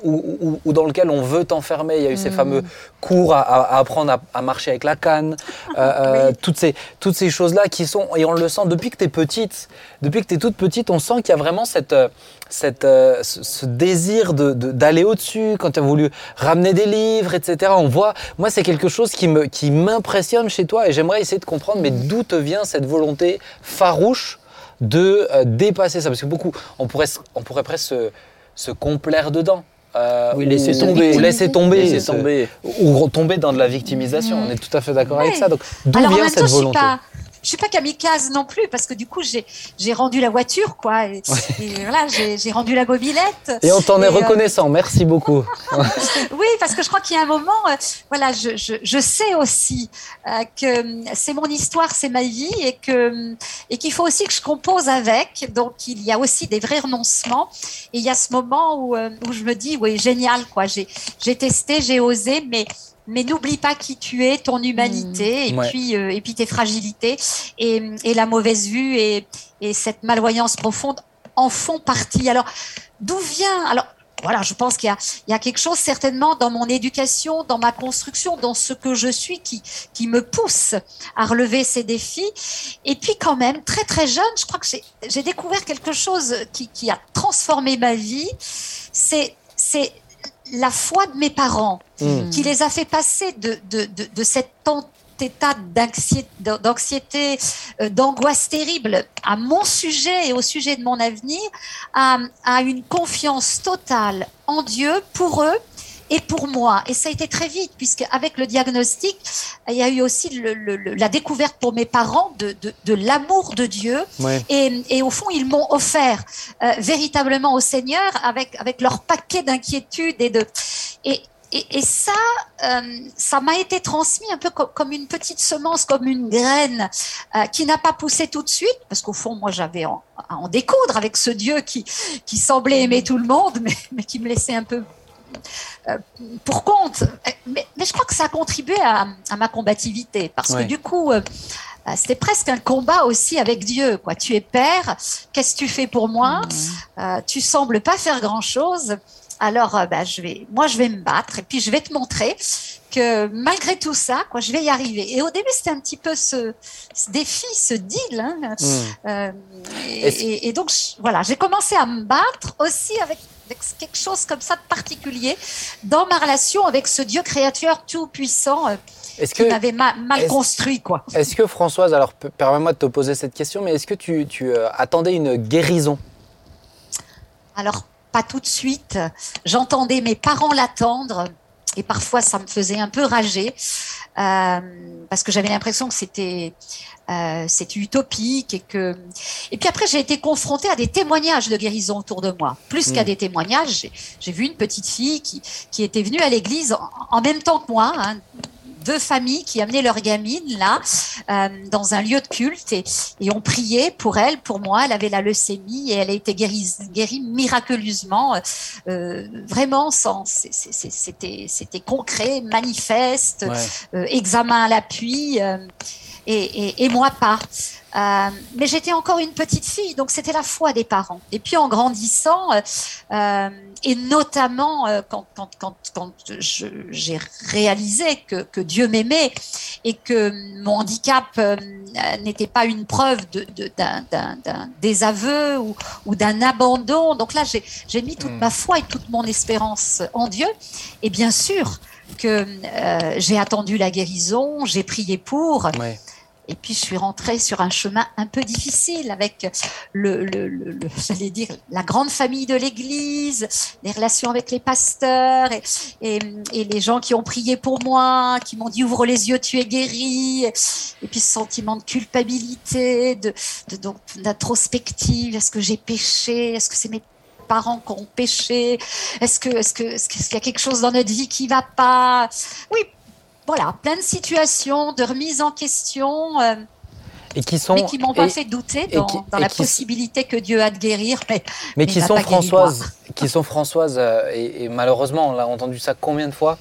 où dans lequel on veut t'enfermer. Il y a eu ces fameux cours à, apprendre à, à marcher avec la canne, euh, euh, toutes ces, toutes ces choses-là qui sont, et on le sent depuis que tu es petite, depuis que tu es toute petite, on sent qu'il y a vraiment cette, euh, cette, ce, ce désir de- de- d'aller au-dessus, quand tu as voulu ramener des livres, etc. On voit, moi c'est quelque chose qui me- qui m'impressionne chez toi et j'aimerais essayer de comprendre, mais d'où te vient cette volonté farouche de euh, dépasser ça Parce que beaucoup, on pourrait, se- on pourrait presque se, se complaire dedans. Euh, Oui, laisser ou- tomber. ou laisser tomber, Laisser ce- tomber. ou tomber dans de la victimisation. On est tout à fait d'accord avec ça. Donc, d'où vient cette volonté? pas, je suis pas kamikaze non plus parce que du coup j'ai j'ai rendu la voiture quoi. Et, et voilà, j'ai j'ai rendu la mobilette. Et on t'en est euh, reconnaissant. Merci beaucoup. Oui, parce que je crois qu'il y a un moment, euh, voilà, je, je, je sais aussi euh, que c'est mon histoire, c'est ma vie, et que et qu'il faut aussi que je compose avec. Donc il y a aussi des vrais renoncements. Et il y a ce moment où où je me dis, oui, génial, quoi. J'ai j'ai testé, j'ai osé, mais mais n'oublie pas qui tu es, ton humanité, et Ouais. puis euh, et puis tes fragilités et, et la mauvaise vue et, et cette malvoyance profonde en font partie. Alors d'où vient alors voilà, je pense qu'il y a, il y a quelque chose certainement dans mon éducation, dans ma construction, dans ce que je suis qui, qui me pousse à relever ces défis. Et puis quand même, très très jeune, je crois que j'ai- j'ai découvert quelque chose qui, qui a transformé ma vie. C'est c'est la foi de mes parents Mm. qui les a fait passer de, de, de, état d'anxiété, euh, d'angoisse terrible à mon sujet et au sujet de mon avenir, à, à une confiance totale en Dieu pour eux et pour moi. Et ça a été très vite, puisque avec le diagnostic, il y a eu aussi le- le- le- la découverte pour mes parents de, de, de l'amour de Dieu. Ouais. Et, et au fond, ils m'ont offert euh, véritablement au Seigneur avec, avec leur paquet d'inquiétudes et de... Et, et, et ça, euh, ça m'a été transmis un peu co- comme une petite semence, comme une graine euh, qui n'a pas poussé tout de suite, parce qu'au fond, moi, j'avais à en découdre avec ce Dieu qui, qui semblait aimer tout le monde, mais, mais qui me laissait un peu pour compte. Mais, mais je crois que ça a contribué à, à ma combativité, parce Ouais. que du coup, euh, euh, c'était presque un combat aussi avec Dieu. Quoi. Tu es père, qu'est-ce que tu fais pour moi? Euh, Tu sembles pas faire grand-chose. Alors, euh, bah, je vais, moi, je vais me battre et puis je vais te montrer que malgré tout ça, quoi, je vais y arriver. Et au début, c'était un petit peu ce, ce défi, ce deal. Hein, euh, et, Est-ce- et- et donc, je- voilà, j'ai commencé à me battre aussi avec quelque chose comme ça de particulier dans ma relation avec ce Dieu créateur tout puissant euh, Est-ce que, m'avait ma- mal est-ce- construit, quoi. est-ce que Françoise, alors pe- permets-moi de te poser cette question, mais est-ce que tu, tu, euh, attendais une guérison? Alors, pas tout de suite. J'entendais mes parents l'attendre et parfois ça me faisait un peu rager euh, parce que j'avais l'impression que c'était euh, c'était utopique et que et puis après j'ai été confrontée à des témoignages de guérison autour de moi plus qu'à Mm. des témoignages j'ai- j'ai vu une petite fille qui qui était venue à l'église en, en même temps que moi hein, deux familles qui amenaient leur gamine là euh, dans un lieu de culte et, et on priait pour elle, pour moi. Elle avait la leucémie et elle a été guérie, guérie miraculeusement, euh, vraiment sans. C'était c'était concret, manifeste, Ouais. euh, examen à l'appui. euh, et, et, et moi pas. Euh, mais j'étais encore une petite fille, donc c'était la foi des parents. Et puis en grandissant, euh, et notamment euh, quand, quand, quand, quand j'ai réalisé que, que Dieu m'aimait et que mon handicap euh, n'était pas une preuve d'un de, désaveu ou, ou d'un abandon. Donc là, j'ai mis toute hmm. ma foi et toute mon espérance en Dieu. Et bien sûr que euh, j'ai attendu la guérison, j'ai prié pour. Et puis je suis rentrée sur un chemin un peu difficile avec le, le, le, j'allais dire, la grande famille de l'Église, les relations avec les pasteurs et, et, et, les gens qui ont prié pour moi, qui m'ont dit ouvre les yeux, tu es guéri. Et puis ce sentiment de culpabilité, de, de donc d'introspective. Est-ce que j'ai péché? Est-ce que c'est mes parents qui ont péché? Est-ce que, est-ce que, est-ce qu'il y a quelque chose dans notre vie qui va pas? Oui, voilà, plein de situations de remise en question. Euh, et qui sont, mais qui m'ont pas fait douter dans, la possibilité que Dieu a de guérir. Mais, mais, qui, sont Françoise, qui sont Françoise, euh, et, malheureusement, on a entendu ça combien de fois,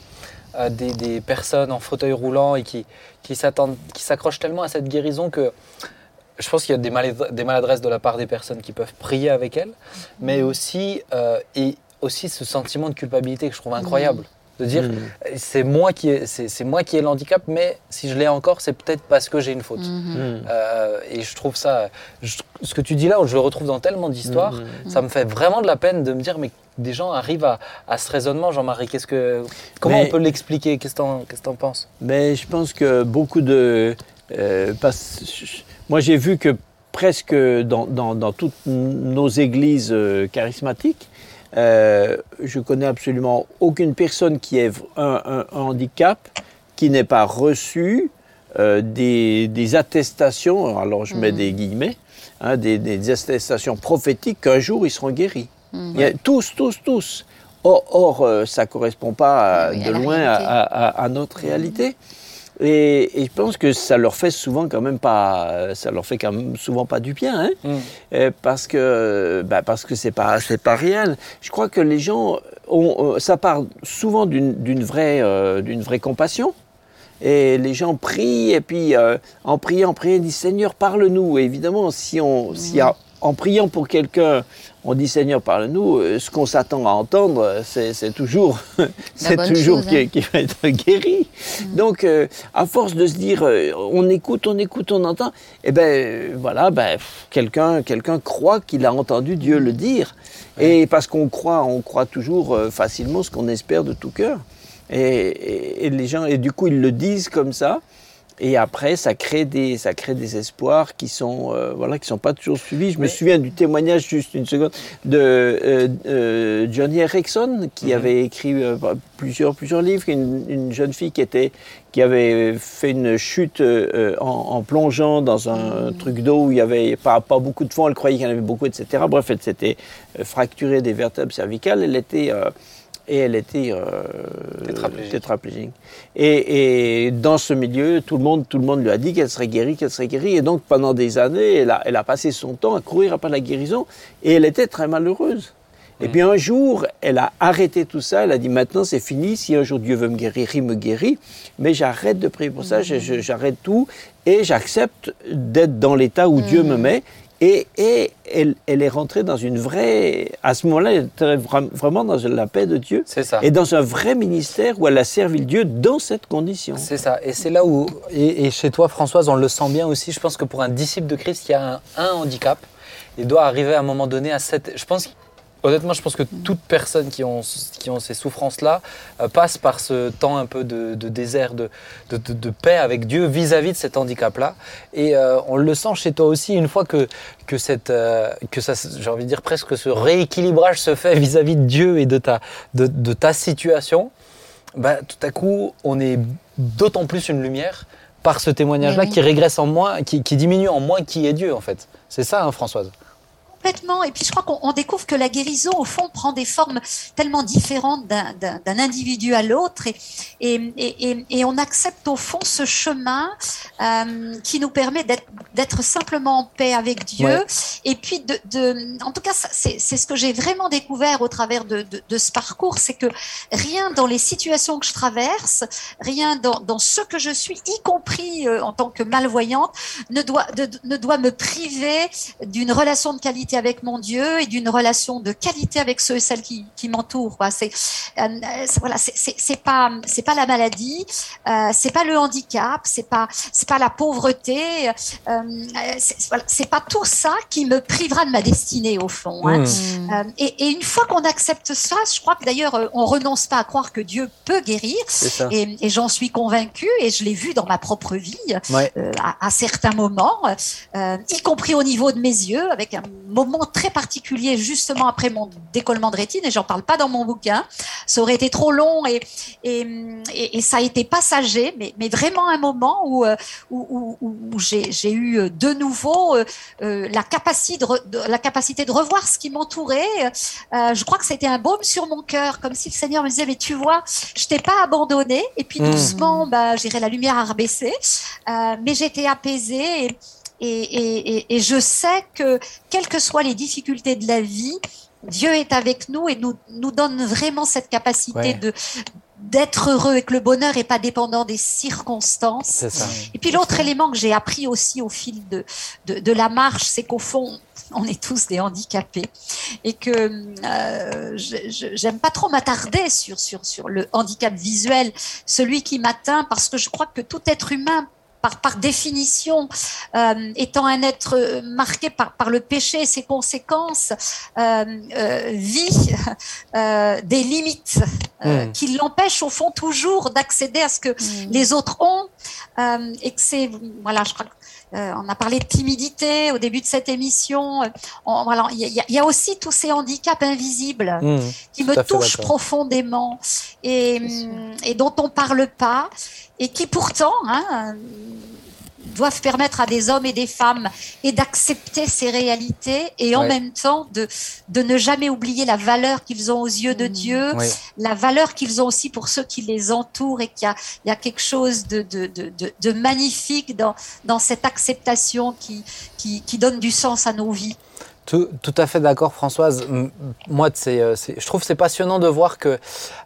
euh, des, personnes en fauteuil roulant et qui, qui s'accrochent tellement à cette guérison que je pense qu'il y a des, des, maladresses de la part des personnes qui peuvent prier avec elles, mais aussi, et aussi ce sentiment de culpabilité que je trouve incroyable de dire mm. c'est moi qui ai, c'est, moi qui ai l'handicap, mais si je l'ai encore, c'est peut-être parce que j'ai une faute. Mm-hmm. Mm. Euh, et je trouve ça, ce que tu dis là, je le retrouve dans tellement d'histoires, ça me fait vraiment de la peine de me dire mais des gens arrivent à, à ce raisonnement, Jean-Marie. Qu'est-ce que, comment on peut l'expliquer? Qu'est-ce que tu en penses? Mais je pense que beaucoup de, euh, moi j'ai vu que presque dans, dans, dans toutes nos églises euh, charismatiques, euh, je connais absolument aucune personne qui ait un, handicap qui n'ait pas reçu euh, des, attestations, alors je mets mm. des guillemets, hein, des, attestations prophétiques qu'un jour ils seront guéris. Mm. tous, tous, tous. Or, euh, ça ne correspond pas de loin à, notre réalité. Et, je pense que ça leur fait souvent quand même pas, ça leur fait quand même souvent pas du bien, hein mm. euh, parce que, bah parce que c'est pas, c'est pas réel. Je crois que les gens, ont, euh, ça part souvent d'une vraie, euh, d'une vraie compassion. Et les gens prient, et puis en priant, en priant, ils disent Seigneur, parle-nous. Et évidemment, si on, s'il y a en priant pour quelqu'un, on dit Seigneur, parle-nous, euh, ce qu'on s'attend à entendre, c'est toujours, c'est toujours hein. qui, va être guéri. Mm. Donc, euh, à force de se dire, euh, on écoute, on écoute, on entend, et eh ben voilà, ben, quelqu'un quelqu'un croit qu'il a entendu Dieu le dire. Et parce qu'on croit, on croit toujours facilement ce qu'on espère de tout cœur. et, les gens, et du coup, ils le disent comme ça. Et après, ça crée des, ça crée des espoirs qui sont, euh, voilà, qui sont pas toujours suivis. Je me souviens du témoignage, juste une seconde, de euh, euh, Johnny Erickson, qui mhm. avait écrit plusieurs, plusieurs livres. Une, une, jeune fille qui était, qui avait fait une chute en, plongeant dans un mhm. truc d'eau où il y avait pas, pas beaucoup de fond. Elle croyait qu'il y en avait beaucoup, etc. Bref, elle s'était fracturée des vertèbres cervicales. Elle était et elle était euh, tétraplégique. Et, dans ce milieu, tout le monde, tout le monde lui a dit qu'elle serait guérie, qu'elle serait guérie. Et donc pendant des années, elle a, elle a, passé son temps à courir après la guérison. Et elle était très malheureuse. Et puis un jour, elle a arrêté tout ça, elle a dit maintenant c'est fini, si un jour Dieu veut me guérir, il me guérit, mais j'arrête de prier pour ça, j'arrête tout. Et j'accepte d'être dans l'état où Dieu me met et, elle, est rentrée dans une vraie. À ce moment-là, elle était vraiment dans la paix de Dieu. C'est ça. Et dans un vrai ministère où elle a servi Dieu dans cette condition. C'est ça. Et c'est là où. Et, chez toi, Françoise, on le sent bien aussi. Je pense que pour un disciple de Christ qui a un, handicap, il doit arriver à un moment donné à cette. Je pense honnêtement, je pense que toute personne qui ont, qui ont ces souffrances-là euh, passe par ce temps un peu de, désert, de, de, paix avec Dieu vis-à-vis de cet handicap-là. Et euh, on le sent chez toi aussi, une fois que, que, cette, euh, que ça, j'ai envie de dire presque ce rééquilibrage se fait vis-à-vis de Dieu et de ta, de, ta situation, bah, tout à coup, on est d'autant plus une lumière par ce témoignage-là qui régresse en moi, qui, qui diminue en moi qui est Dieu, en fait. C'est ça, hein, Françoise? Complètement. Et puis je crois qu'on découvre que la guérison, au fond, prend des formes tellement différentes d'un individu à l'autre. Et, et, et, et, on accepte au fond ce chemin euh, qui nous permet d'être simplement en paix avec Dieu. Et puis, de, de, en tout cas, c'est ce que j'ai vraiment découvert au travers de, de, de ce parcours, c'est que rien dans les situations que je traverse, rien dans, dans ce que je suis, y compris euh, en tant que malvoyante, ne doit, ne doit me priver d'une relation de qualité avec mon Dieu et d'une relation de qualité avec ceux et celles qui, qui m'entourent. C'est euh, voilà, c'est pas c'est pas la maladie, euh, c'est pas le handicap, c'est pas c'est pas la pauvreté, euh, c'est pas tout ça qui me privera de ma destinée au fond. Hein. Mmh. Euh, et, et, une fois qu'on accepte ça, je crois que d'ailleurs euh, on renonce pas à croire que Dieu peut guérir. Et, et j'en suis convaincue et je l'ai vu dans ma propre vie euh, à, à, certains moments, y compris au niveau de mes yeux, avec un moment très particulier justement après mon décollement de rétine, et j'en parle pas dans mon bouquin. Ça aurait été trop long et, et, et ça a été passager, mais, mais vraiment un moment où, euh, où, où, où j'ai eu de nouveau euh, euh, la, capacité de, la capacité de revoir ce qui m'entourait. Euh, je crois que c'était un baume sur mon cœur, comme si le Seigneur me disait, mais tu vois, je t'ai pas abandonné. Et puis mmh. doucement, bah, j'irai la lumière a rebaissé, mais j'étais apaisée. Et, et, et, et, je sais que, quelles que soient les difficultés de la vie, Dieu est avec nous et nous, nous donne vraiment cette capacité de d'être heureux et que le bonheur n'est pas dépendant des circonstances. Ça. Et puis l'autre élément que j'ai appris aussi au fil de, de, de la marche, c'est qu'au fond, on est tous des handicapés et que euh, j'aime pas trop m'attarder sur, sur, sur le handicap visuel, celui qui m'atteint parce que je crois que tout être humain par, par définition, euh, étant un être marqué par, par le péché et ses conséquences, euh, euh, vit euh, des limites euh, mmh. qui l'empêchent au fond toujours d'accéder à ce que mmh. les autres ont. Euh, et que c'est, voilà, je crois on a parlé de timidité au début de cette émission. On, voilà, il y, y, a aussi tous ces handicaps invisibles mmh, qui me touchent profondément et, et dont on parle pas et qui pourtant hein, doivent permettre à des hommes et des femmes et d'accepter ces réalités et en ouais. même temps de, de ne jamais oublier la valeur qu'ils ont aux yeux de mmh. Dieu, ouais. la valeur qu'ils ont aussi pour ceux qui les entourent et qu'il y a, il y a quelque chose de, de, de, de, magnifique dans, dans cette acceptation qui, qui, qui donne du sens à nos vies. Tout, tout, à fait d'accord, Françoise. Moi, c'est, je trouve c'est passionnant de voir que,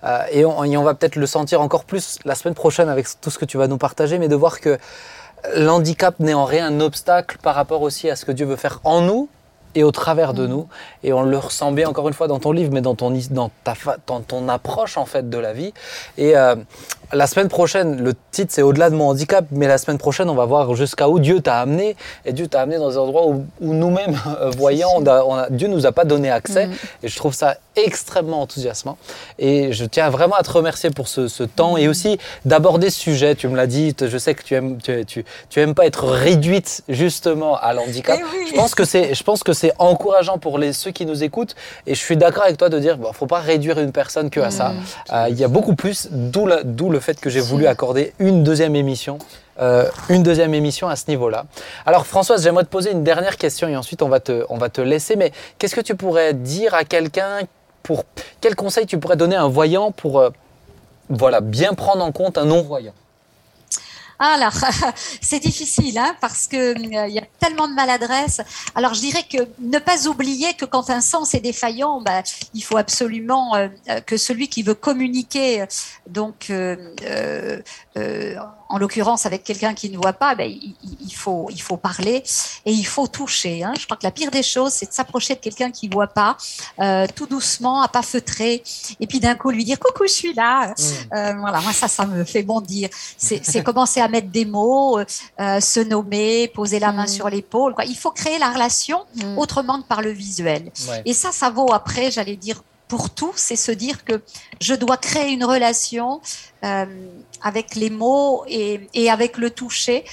euh, et, on, et on va peut-être le sentir encore plus la semaine prochaine avec tout ce que tu vas nous partager, mais de voir que l'handicap n'est en rien un obstacle par rapport aussi à ce que Dieu veut faire en nous et au travers de nous. Et on le ressent bien encore une fois dans ton livre, mais dans ton, dans ta, dans ton approche en fait de la vie. Et euh, la semaine prochaine, le titre c'est Au-delà de mon handicap, mais la semaine prochaine, on va voir jusqu'à où Dieu t'a amené. Et Dieu t'a amené dans un endroit où, où nous-mêmes, euh, voyants, on a, on a, Dieu nous a pas donné accès. Mmh. Et je trouve ça extrêmement enthousiasmant. Et je tiens vraiment à te remercier pour ce, ce temps et aussi d'aborder ce sujet. Tu me l'as dit, je sais que tu aimes, tu, tu, tu aimes pas être réduite justement à l'handicap. Oui. Je pense que c'est, je pense que c'est encourageant pour les, ceux qui nous écoutent. Et je suis d'accord avec toi de dire, bon, faut pas réduire une personne que à mmh. ça. Euh, il y a beaucoup plus, d'où le fait que j'ai voulu accorder une deuxième émission euh, une deuxième émission à ce niveau-là. Alors Françoise, j'aimerais te poser une dernière question et ensuite on va te, on va te laisser. Mais qu'est-ce que tu pourrais dire à quelqu'un pour quel conseil tu pourrais donner à un voyant pour euh, voilà bien prendre en compte un non-voyant? Alors, c'est difficile hein, parce que euh, y a tellement de maladresse. Alors, je dirais que ne pas oublier que quand un sens est défaillant, bah, il faut absolument euh, que celui qui veut communiquer, donc euh, euh, en l'occurrence avec quelqu'un qui ne voit pas, ben, il, il, faut, il faut parler et il faut toucher. Hein. Je crois que la pire des choses, c'est de s'approcher de quelqu'un qui ne voit pas, euh, tout doucement, à pas feutrer, et puis d'un coup lui dire coucou, je suis là. Mmh. Euh, voilà, moi ça, ça me fait bondir. C'est commencer à mettre des mots, euh, se nommer, poser la main mmh. sur l'épaule. Il faut créer la relation mmh. autrement que par le visuel. Ouais. Et ça, ça vaut après, j'allais dire, pour tout, c'est se dire que je dois créer une relation euh, avec les mots et, et avec le toucher.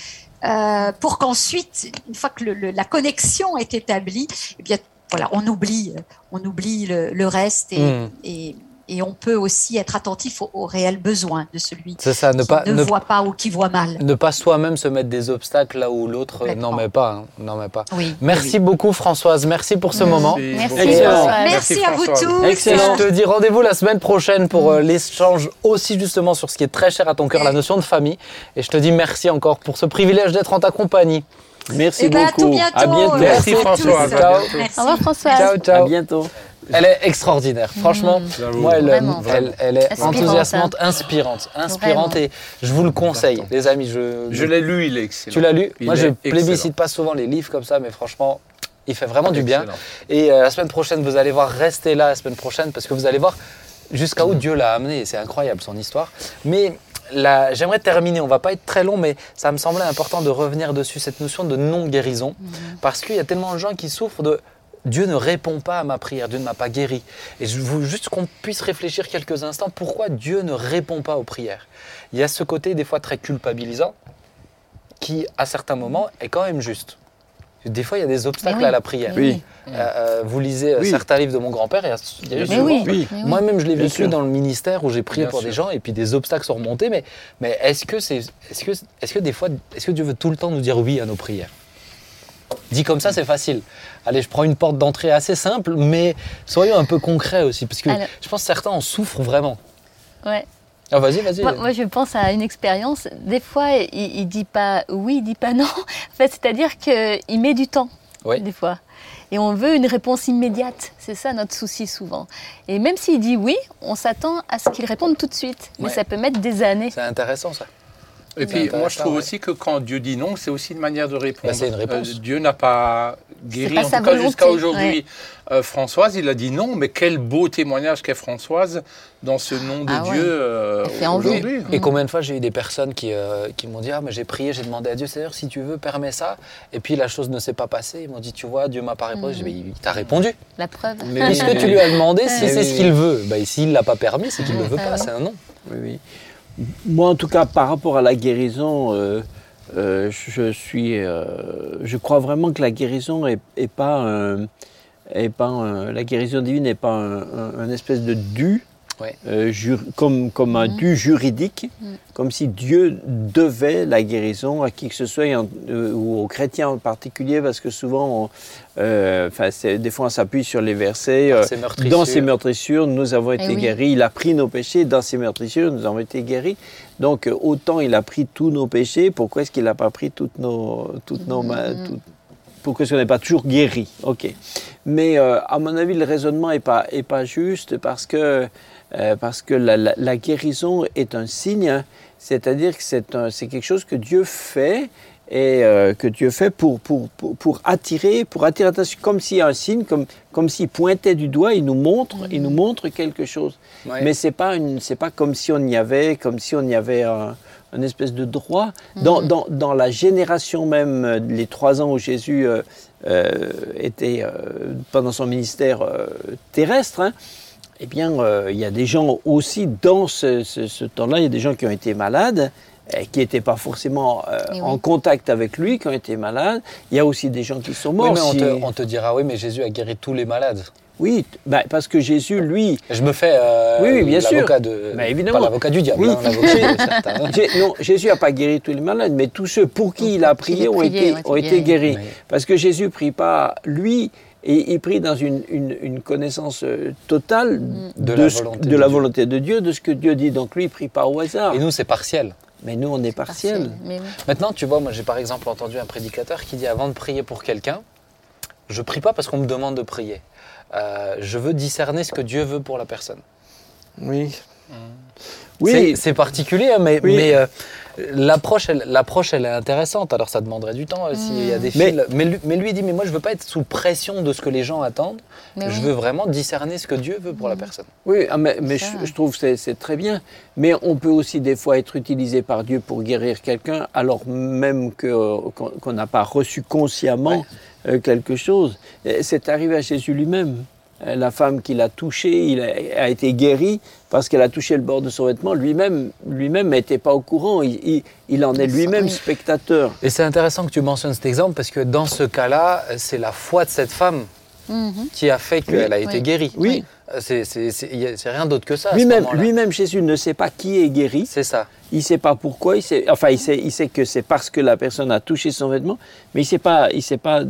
Euh, pour qu'ensuite, une fois que le, le, la connexion est établie, eh bien, voilà, on oublie, on oublie le, le reste et, mmh. et et on peut aussi être attentif aux, aux réels besoins de celui ça, ne qui pas, ne, ne, voit pas ou qui voit mal. ne pas soi-même se mettre des obstacles là où l'autre euh, n'en met pas. hein, n'en met pas. Oui. Merci oui. beaucoup Françoise, merci pour ce moment. Merci, beaucoup. Excellent. Françoise. Merci à vous tous. Excellent. Je te dis rendez-vous la semaine prochaine pour euh, l'échange aussi justement sur ce qui est très cher à ton cœur, la notion de famille. Et je te dis merci encore pour ce privilège d'être en ta compagnie. Merci Eh ben, à tout beaucoup. bientôt. À bientôt. Merci, à. À Ciao. Merci. Au revoir Françoise. Ciao, À ciao. bientôt. Elle est extraordinaire, franchement. J'avoue. Moi, elle, elle, elle est Inspirante, enthousiasmante, inspirante, inspirante. Vraiment. Et je vous le conseille, les amis. Je, Je l'ai lu, il est excellent. Tu l'as lu Il Moi, je excellent. plébiscite pas souvent les livres comme ça, mais franchement, il fait vraiment du bien. Excellent. Et euh, la semaine prochaine, vous allez voir, restez là la semaine prochaine parce que vous allez voir jusqu'à où Dieu l'a amené. C'est incroyable son histoire. Mais là, j'aimerais terminer. On va pas être très long, mais ça me semblait important de revenir dessus cette notion de non-guérison parce qu'il y a tellement de gens qui souffrent de Dieu ne répond pas à ma prière, Dieu ne m'a pas guéri. Et je veux juste qu'on puisse réfléchir quelques instants pourquoi Dieu ne répond pas aux prières? Il y a ce côté des fois très culpabilisant qui, à certains moments, est quand même juste. Des fois, il y a des obstacles oui. à la prière. Oui. Euh, euh, vous lisez euh, Oui. certains livres de mon grand-père, il y a, il y a eu. Moi-même, je l'ai vécu sûr. dans le ministère où j'ai prié Bien pour des gens et puis des obstacles sont remontés. Mais, mais est-ce que, c'est, est-ce, que, est-ce que des fois, est-ce que Dieu veut tout le temps nous dire oui à nos prières? Dit comme ça, c'est facile. Allez, je prends une porte d'entrée assez simple, mais soyons un peu concrets aussi, parce que Alors- je pense que certains en souffrent vraiment. Ouais. Ah, vas-y, vas-y. Moi, moi, je pense à une expérience. Des fois, il, il dit pas oui, il dit pas non. En fait, c'est-à-dire qu'il met du temps. Des fois. Et on veut une réponse immédiate. C'est ça notre souci souvent. Et même s'il dit oui, on s'attend à ce qu'il réponde tout de suite. Mais Ouais. ça peut mettre des années. C'est intéressant ça. Et puis, moi, je trouve ouais. aussi que quand Dieu dit non, c'est aussi une manière de répondre. C'est une réponse. Euh, Dieu n'a pas guéri, pas en tout cas jusqu'à aujourd'hui. ouais. Euh, Françoise, il a dit non, mais quel beau témoignage qu'est Françoise dans ce nom de Ah ouais. Dieu euh, fait envie. aujourd'hui. Et combien de fois j'ai eu des personnes qui, euh, qui m'ont dit Ah, mais j'ai prié, j'ai demandé à Dieu, Seigneur, si tu veux, permets ça. Et puis la chose ne s'est pas passée. Ils m'ont dit Tu vois, Dieu m'a pas répondu. J'ai dit Mais il t'a répondu. La preuve. Mais Puisque tu lui as demandé si Mais c'est ce qu'il veut? Bah, S'il ne l'a pas permis, c'est qu'il ne le veut Ah pas. oui. C'est un non. Oui, oui. Moi, en tout cas, par rapport à la guérison, euh, euh, je suis, euh, je crois vraiment que la guérison est, pas, est la guérison divine n'est pas un espèce de dû, Ouais. euh, jur- comme, comme un dû juridique, comme si Dieu devait la guérison à qui que ce soit, en- euh, ou aux chrétiens en particulier, parce que souvent, on- euh, des fois, on s'appuie sur les versets. Ces dans ces meurtrissures, nous avons été Eh oui. guéris. Il a pris nos péchés. Dans ces meurtrissures, nous avons été guéris. Donc, autant il a pris tous nos péchés, pourquoi est-ce qu'il n'a pas pris toutes nos, toutes nos toutes- pourquoi est-ce qu'on n'est pas toujours guéri? Ok. Mais euh, à mon avis, le raisonnement n'est pas, est pas juste parce que, euh, parce que la, la- la guérison est un signe, hein. c'est-à-dire que c'est quelque chose que Dieu fait et euh, que Dieu fait pour, pour, pour, pour attirer, pour attirer l'attention, comme s'il y a un signe, comme, comme s'il pointait du doigt, il nous montre, il nous montre quelque chose. Ouais. Mais c'est pas une, c'est pas comme si on y avait, comme si on y avait un, un espèce de droit. Dans, dans, dans la génération même, euh, les trois ans où Jésus euh, euh, était pendant son ministère terrestre, hein, eh bien, euh, il y a des gens aussi dans ce, ce- ce temps-là, il y a des gens qui ont été malades, euh, qui n'étaient pas forcément euh, Eh oui. en contact avec lui, qui ont été malades. Il y a aussi des gens qui sont Oui, morts. mais on, si- te, on te dira Oui, mais Jésus a guéri tous les malades. Oui, bah, parce que Jésus, lui, Je me fais euh, Oui, oui, bien sûr. l'avocat de. Bah, évidemment. Pas l'avocat du diable, Oui. hein, l'avocat de certains. Jé- non, Jésus n'a pas guéri tous les malades, mais tous ceux pour qui il a prié ont prié, été, ont guéris. guéris. Oui. Parce que Jésus ne prie pas lui, et il prie dans une, une- une connaissance euh, totale De la ce- volonté de de la Dieu. volonté de Dieu, de ce que Dieu dit. Donc lui, il ne prie pas au hasard. Et nous, c'est partiel. Mais nous, on est partiel. Mais oui. Maintenant, tu vois, moi j'ai par exemple entendu un prédicateur qui dit avant de prier pour quelqu'un, je prie pas parce qu'on me demande de prier. Euh, je veux discerner ce que Dieu veut pour la personne. Oui. C'est- Oui, c'est particulier, hein, mais, Oui. mais, euh, l'approche, elle, l'approche, elle est intéressante. Alors ça demanderait du temps euh, s'il y a des Mais- fils. Mais, lui- mais lui il dit, mais moi je veux pas être sous pression de ce que les gens attendent. Mais je oui. veux vraiment discerner ce que Dieu veut pour la personne. oui ah, mais, mais Ça. je, je trouve que c'est- c'est très bien. Mais on peut aussi des fois être utilisé par Dieu pour guérir quelqu'un, alors même que- qu'on qu'on n'a pas reçu consciemment euh, quelque chose. Et C'est arrivé à Jésus lui-même. Euh, La femme qui l'a touché, il a, a été guéri parce qu'elle a touché le bord de son vêtement. Lui-même, lui-même n'était pas au courant. Il, il- il en est lui-même spectateur. Et c'est intéressant que tu mentionnes cet exemple parce que dans ce cas-là, c'est la foi de cette femme Mhm. qui a fait qu'elle a été Oui. guérie. Oui. C'est a- rien d'autre que ça. Lui-même, lui-même, Jésus ne sait pas qui est guéri. C'est ça. Il ne sait pas pourquoi. Il sait, enfin, il sait, il sait que c'est parce que la personne a touché son vêtement, mais il ne sait pas, il sait pas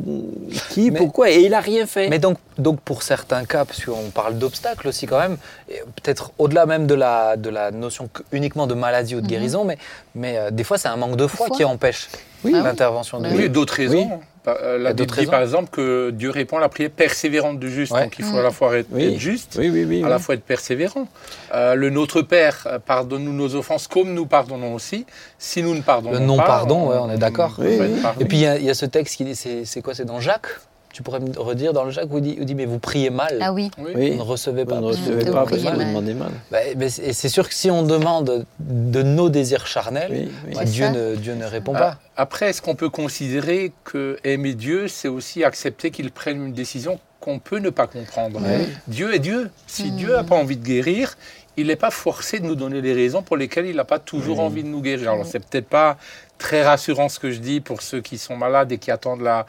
qui, Mais- pourquoi, et il n'a rien fait. Mais donc, donc pour certains cas, parce qu'on parle d'obstacles aussi quand même, peut-être au-delà même de la, de la notion que- uniquement de maladie ou de guérison, mais, mais euh, des fois c'est un manque de foi Foi. qui empêche Oui. l'intervention de Ah Dieu. Oui, d'autres raisons. Par- euh, Il y La a Bible d'autres dit raisons. par exemple que Dieu répond à la prière persévérante du juste. Ouais. Donc il faut à la fois être, Oui. être juste, oui, oui, oui. à oui. la fois être persévérant. Euh, le Notre Père, euh, pardonne-nous nos offenses comme nous pardonnons aussi. Si nous ne pardonnons Le pas... non-pardon, ouais, on est d'accord. Oui, oui. Et puis il y, a- il y a ce texte qui dit, c'est quoi? C'est dans Jacques? Tu pourrais me redire dans le Jacques où il dit, où il dit mais vous priez mal, Ah oui. Vous ne recevez Vous pas. ne parce que recevez vous pas vous mal. demandez mal. Bah, mais c'est- et c'est sûr que si on demande de nos désirs charnels, Oui, oui. bah, Dieu, ne, Dieu ne répond Ah, pas. Après, est-ce qu'on peut considérer que aimer Dieu, c'est aussi accepter qu'il prenne une décision qu'on peut ne pas comprendre? Oui. Dieu est Dieu. Si Mm. Dieu n'a pas envie de guérir, il n'est pas forcé de nous donner les raisons pour lesquelles il n'a pas toujours envie de nous guérir. Alors, c'est peut-être pas très rassurant ce que je dis pour ceux qui sont malades et qui attendent la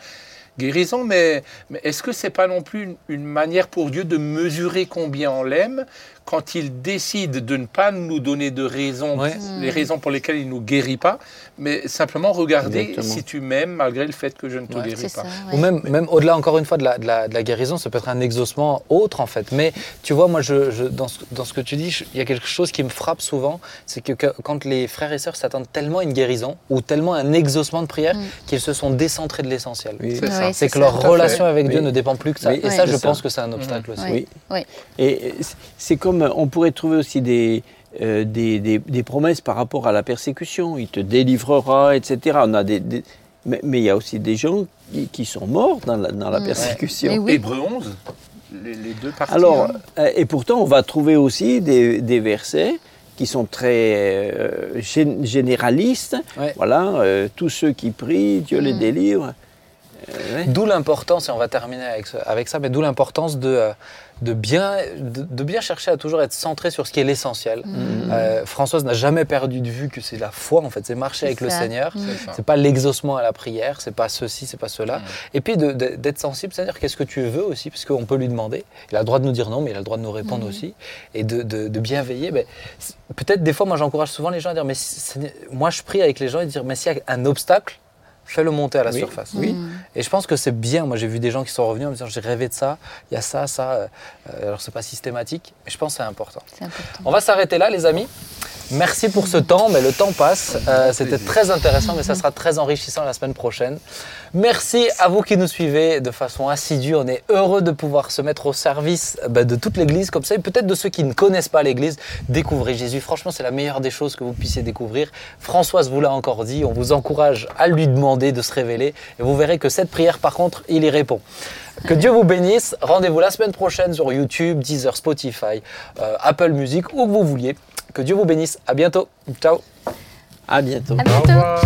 guérison, mais, est-ce que c'est pas non plus une manière pour Dieu de mesurer combien on l'aime quand il décide de ne pas nous donner de raisons, Ouais. les raisons pour lesquelles il nous guérit pas, mais simplement regarder Exactement. si tu m'aimes malgré le fait que je ne te Ouais. guéris pas. ça. Ou même, même au-delà, encore une fois, de la, de, la, de la guérison, ça peut être un exaucement autre, en fait. Mais tu vois, moi, je, je- dans, ce, dans ce que tu dis, il y a quelque chose qui me frappe souvent, c'est que, que- quand les frères et sœurs s'attendent tellement à une guérison ou tellement à un exaucement de prière Mm. qu'ils se sont décentrés de l'essentiel. Oui. C'est ça. Ouais, C'est que ça. leur relation fait. avec Dieu Oui. ne dépend plus que ça. Oui, Et ça, c'est je ça. pense que c'est un obstacle aussi. Ouais. Oui. Oui. Et c'est- c'est comme on pourrait trouver aussi des, euh, des, des- des promesses par rapport à la persécution. Il te délivrera, etc. On a des, des- mais, mais il y a aussi des gens qui, qui sont morts dans la, dans la Mm. persécution. Oui. Hébreu 11, les, les deux parties. Alors, hein. euh, et pourtant, on va trouver aussi des, des versets qui sont très euh, gén- généralistes. Ouais. Voilà, euh, tous ceux qui prient, Dieu les Mm. délivre. Euh, ouais. D'où l'importance, et on va terminer avec, ce- avec ça, mais d'où l'importance de, euh, de, bien, de, de bien chercher à toujours être centré sur ce qui est l'essentiel. Mm. Euh, Françoise n'a jamais perdu de vue que c'est la foi, en fait, c'est marcher avec le. Seigneur. Mm. C'est pas l'exaucement à la prière, c'est pas ceci, c'est pas cela. Mm. Et puis de- de- d'être sensible, c'est-à-dire qu'est-ce que tu veux aussi, parce qu'on peut lui demander. Il a le droit de nous dire non, mais il a le droit de nous répondre aussi. Et de, de- de bien veiller. Ben, Peut-être des fois, moi j'encourage souvent les gens à dire, mais moi je prie avec les gens et dire, mais s'il y a un obstacle, fais-le monter à la Oui. surface. Oui. Et je pense que c'est bien. Moi, j'ai vu des gens qui sont revenus en me disant j'ai rêvé de ça, il y a ça, ça. euh, euh, alors, c'est pas systématique, mais je pense que c'est important. C'est important. On va s'arrêter là, les amis. Merci pour ce temps, mais le temps passe. Euh, C'était très intéressant, mais ça sera très enrichissant la semaine prochaine. Merci à vous qui nous suivez de façon assidue. On est heureux de pouvoir se mettre au service bah, de toute l'Église comme ça, et peut-être de ceux qui ne connaissent pas l'Église. Découvrez Jésus. Franchement, c'est la meilleure des choses que vous puissiez découvrir. Françoise vous l'a encore dit. On vous encourage à lui demander de se révéler, et vous verrez que cette prière, par contre, il y répond. Que Dieu vous bénisse. Rendez-vous la semaine prochaine sur YouTube, Deezer, Spotify, euh, Apple Music, où que vous vouliez. Que Dieu vous bénisse. À bientôt. Ciao. À bientôt. À Au bientôt. revoir.